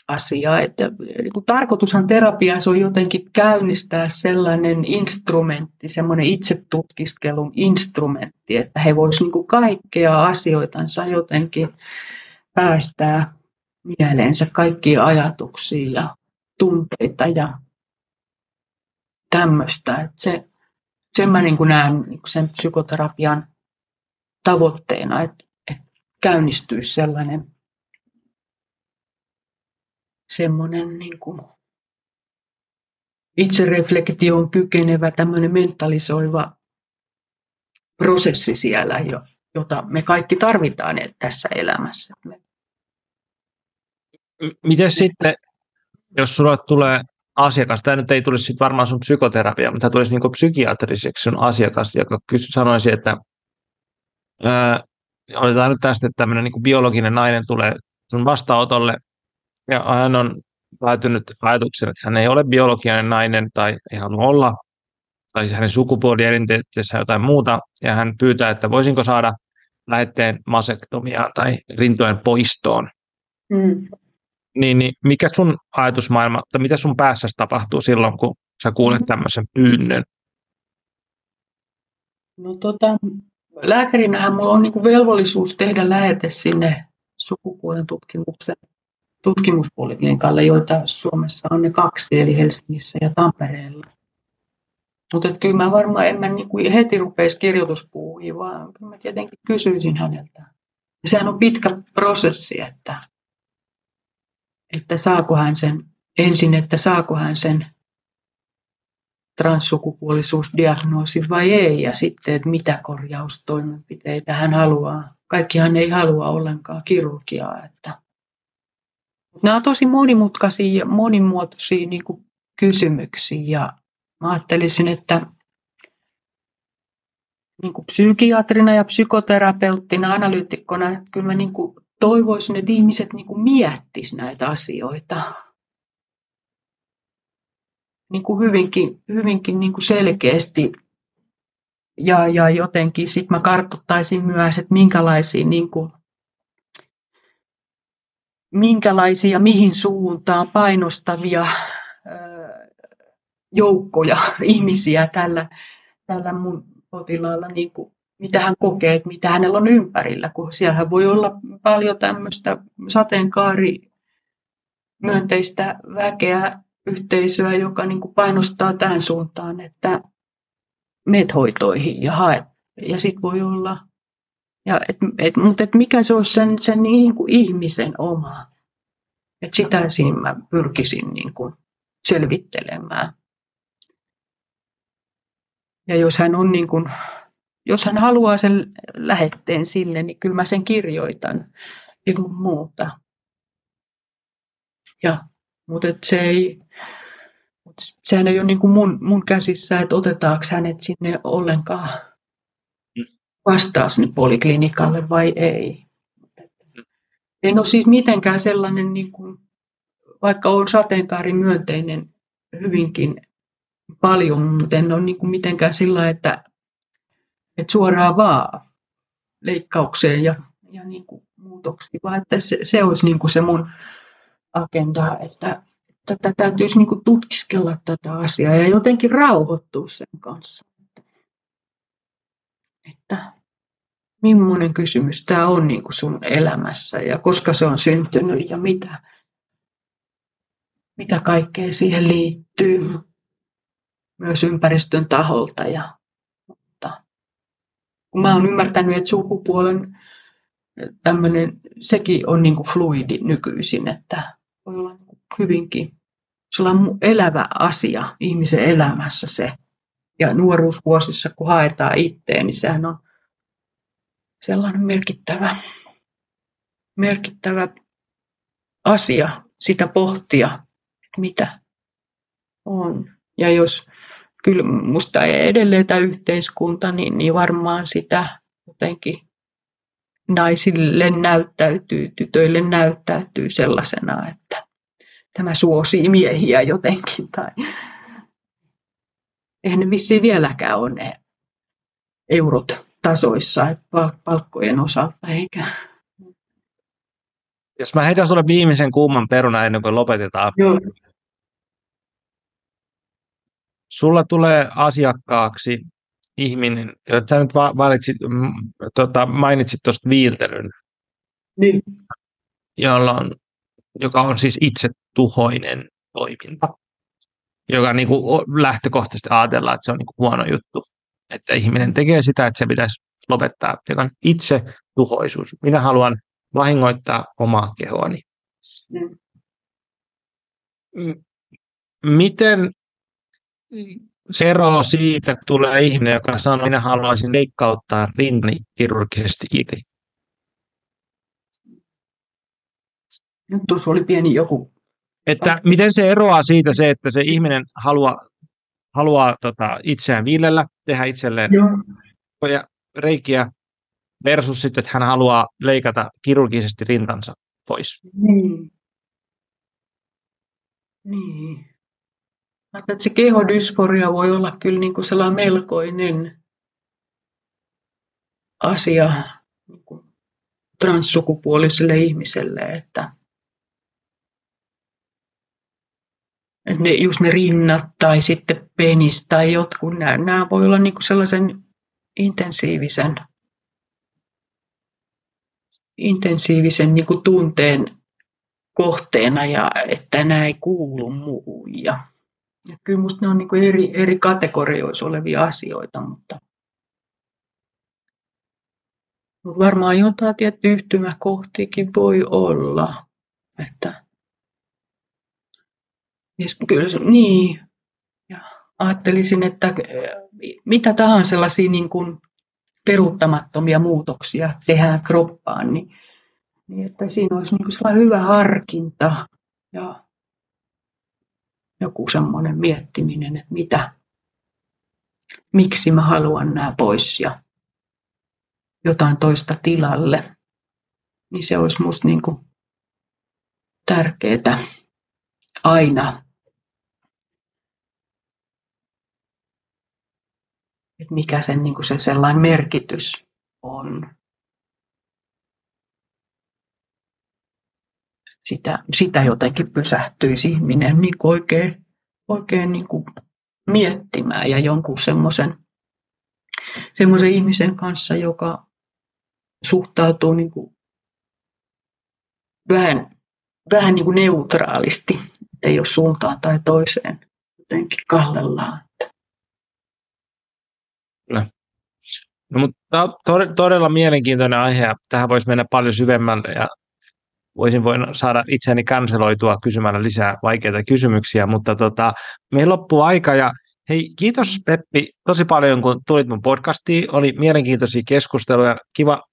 asiaa. Että, niin kuin, tarkoitushan terapiassa on jotenkin käynnistää sellainen instrumentti, semmoinen itsetutkiskelun instrumentti, että he voisivat niin kaikkea asioitansa jotenkin päästää mieleensä kaikkia ajatuksia ja tunteita ja tämmöistä. Että se, sen mä niin kuin näen niin kuin sen psykoterapian tavoitteena, että, että käynnistyisi sellainen semmoinen niin kuin itsereflektioon kykenevä, tämmöinen mentalisoiva prosessi siellä, jota me kaikki tarvitaan tässä elämässä. Miten sitten jos sulla tulee asiakas, tämä nyt ei tulisi sitten varmaan sun psykoterapia, mutta tulisi niin psykiatriseksi sun asiakas, joka sanoisi, että ää, otetaan nyt tästä, että tämmöinen niin biologinen nainen tulee sun vastaanotolle, ja hän on päätynyt ajatukseen, että hän ei ole biologinen nainen tai ei halua olla, tai siis hänen sukupuolielinteissä jotain muuta, ja hän pyytää, että voisinko saada lähetteen masektomiaan tai rintojen poistoon. Mm niin, niin mikä sun ajatusmaailma, tai mitä sun päässä tapahtuu silloin, kun sä kuulet tämmöisen pyynnön? No tota, lääkärinähän mulla on niinku velvollisuus tehdä lähete sinne sukupuolen tutkimuksen tutkimuspoliklinikalle, joita Suomessa on ne kaksi, eli Helsingissä ja Tampereella. Mutta kyllä mä varmaan en mä niinku heti rupeisi kirjoituspuuhiin, vaan kyllä mä tietenkin kysyisin häneltä. Ja sehän on pitkä prosessi, että että saako hän sen, ensin, että saako hän sen transsukupuolisuusdiagnoosin vai ei, ja sitten, että mitä korjaustoimenpiteitä hän haluaa kaikkihan ei halua ollenkaan kirurgiaa. Että. Nämä on tosi monimutkaisia ja monimuotoisia niin kuin kysymyksiä ja mä ajattelisin, että niin kuin psykiatrina ja psykoterapeuttina, analyytikkona, että kyllä mä niin kuin toivoisin, että ihmiset niin kuin miettisivät näitä asioita. Niin kuin hyvinkin, hyvinkin niin kuin selkeästi. Ja, ja jotenkin sitten mä kartoittaisin myös, että minkälaisia, niin kuin, minkälaisia mihin suuntaan painostavia joukkoja ihmisiä tällä, tällä mun potilaalla, niin kuin, mitä hän kokee, että mitä hänellä on ympärillä, kun siellä voi olla paljon tämmöistä sateenkaari myönteistä väkeä, yhteisöä, joka niin kuin painostaa tähän suuntaan, että meet hoitoihin ja haet. Ja sitten voi olla, ja et, et, mutta et mikä se olisi sen, sen niin kuin ihmisen oma. Et sitä siinä mä pyrkisin niin kuin selvittelemään. Ja jos hän on niin kuin, jos hän haluaa sen lähetteen sille, niin kyllä mä sen kirjoitan ilman muuta. Ja, mutta se ei, sehän ei ole niin kuin mun, mun käsissä, että otetaanko hänet sinne ollenkaan mm. vastaan sinne poliklinikalle vai ei. En ole siis mitenkään sellainen, niin kuin, vaikka on sateenkaarimyönteinen hyvinkin paljon, mutta en ole niin mitenkään sillä, että, että suoraan vaan leikkaukseen ja, ja niin kuin muutoksiin, vaan että se, se olisi niin kuin se mun agenda, että tätä täytyisi niin kuin tutkiskella tätä asiaa ja jotenkin rauhoittua sen kanssa. Että millainen kysymys tämä on niin kuin sun elämässä ja koska se on syntynyt ja mitä, mitä kaikkea siihen liittyy myös ympäristön taholta. Ja, mutta, kun mä oon ymmärtänyt, että sukupuolen tämmöinen, sekin on niin kuin fluidi nykyisin, että voi olla hyvinkin on elävä asia ihmisen elämässä se. Ja nuoruusvuosissa, kun haetaan itteen, niin sehän on sellainen merkittävä, merkittävä asia sitä pohtia, mitä on. Ja jos kyllä minusta edelleen tämä yhteiskunta, niin, niin varmaan sitä jotenkin naisille näyttäytyy, tytöille näyttäytyy sellaisena, että tämä suosii miehiä jotenkin. Tai... Eihän ne vissiin vieläkään ole ne eurot tasoissa palkkojen osalta, eikä jos mä heitän sulle viimeisen kuuman peruna ennen kuin lopetetaan. Joo. Sulla tulee asiakkaaksi ihminen, sä nyt valitsit, tota, mainitsit tuosta viiltelyn, niin. jolla on, joka on siis itse tuhoinen toiminta, joka niin kuin lähtökohtaisesti ajatellaan, että se on niin kuin huono juttu. Että ihminen tekee sitä, että se pitäisi lopettaa, joka on itse tuhoisuus. Minä haluan vahingoittaa omaa kehoani. Mm. Miten se ero siitä, kun tulee ihminen, joka sanoo, että minä haluaisin leikkauttaa rintani kirurgisesti itse? Nyt tuossa oli pieni joku että miten se eroaa siitä se, että se ihminen haluaa, haluaa tota, itseään viilellä, tehdä itselleen ja reikiä, versus sitten, että hän haluaa leikata kirurgisesti rintansa pois. Niin. Niin. Että se kehodysforia voi olla kyllä niin kuin sellainen melkoinen asia niin kuin transsukupuoliselle ihmiselle, että ne, just ne rinnat tai sitten penis tai jotkut, nämä, nämä voi olla niin kuin sellaisen intensiivisen, intensiivisen niin kuin tunteen kohteena ja että nämä ei kuulu muuhun. Ja kyllä minusta ne on niin kuin eri, eri kategorioissa olevia asioita, mutta, varmaan jotain tietty yhtymäkohtikin voi olla. Että Kyllä, niin. Ja ajattelisin, että mitä tahansa sellaisia niin kuin peruuttamattomia muutoksia tehdään kroppaan, niin, niin että siinä olisi niin sellainen hyvä harkinta ja joku semmoinen miettiminen, että mitä, miksi mä haluan nämä pois ja jotain toista tilalle, niin se olisi musta niin kuin tärkeää aina. Että mikä sen, niin kuin se sellainen merkitys on. Sitä, sitä jotenkin pysähtyisi ihminen niin oikein, oikein niin kuin miettimään ja jonkun semmoisen semmoisen ihmisen kanssa, joka suhtautuu niin kuin vähän, vähän niin kuin neutraalisti, ei ole suuntaan tai toiseen jotenkin kallellaan. Kyllä. No, mutta tämä on todella mielenkiintoinen aihe ja tähän voisi mennä paljon syvemmälle ja voisin voin saada itseäni kanseloitua kysymällä lisää vaikeita kysymyksiä, mutta tota, meillä loppuu aika ja hei, kiitos Peppi tosi paljon, kun tulit mun podcastiin. Oli mielenkiintoisia keskusteluja. Kiva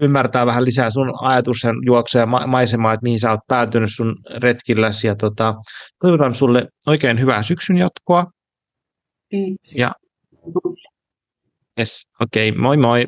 ymmärtää vähän lisää sun ajatuksen juoksua ja maisemaa, että mihin sä oot päätynyt sun retkilläsi. Ja tota, toivotan sulle oikein hyvää syksyn jatkoa. Kiitos. Ja, yes, okei, okay, moi moi.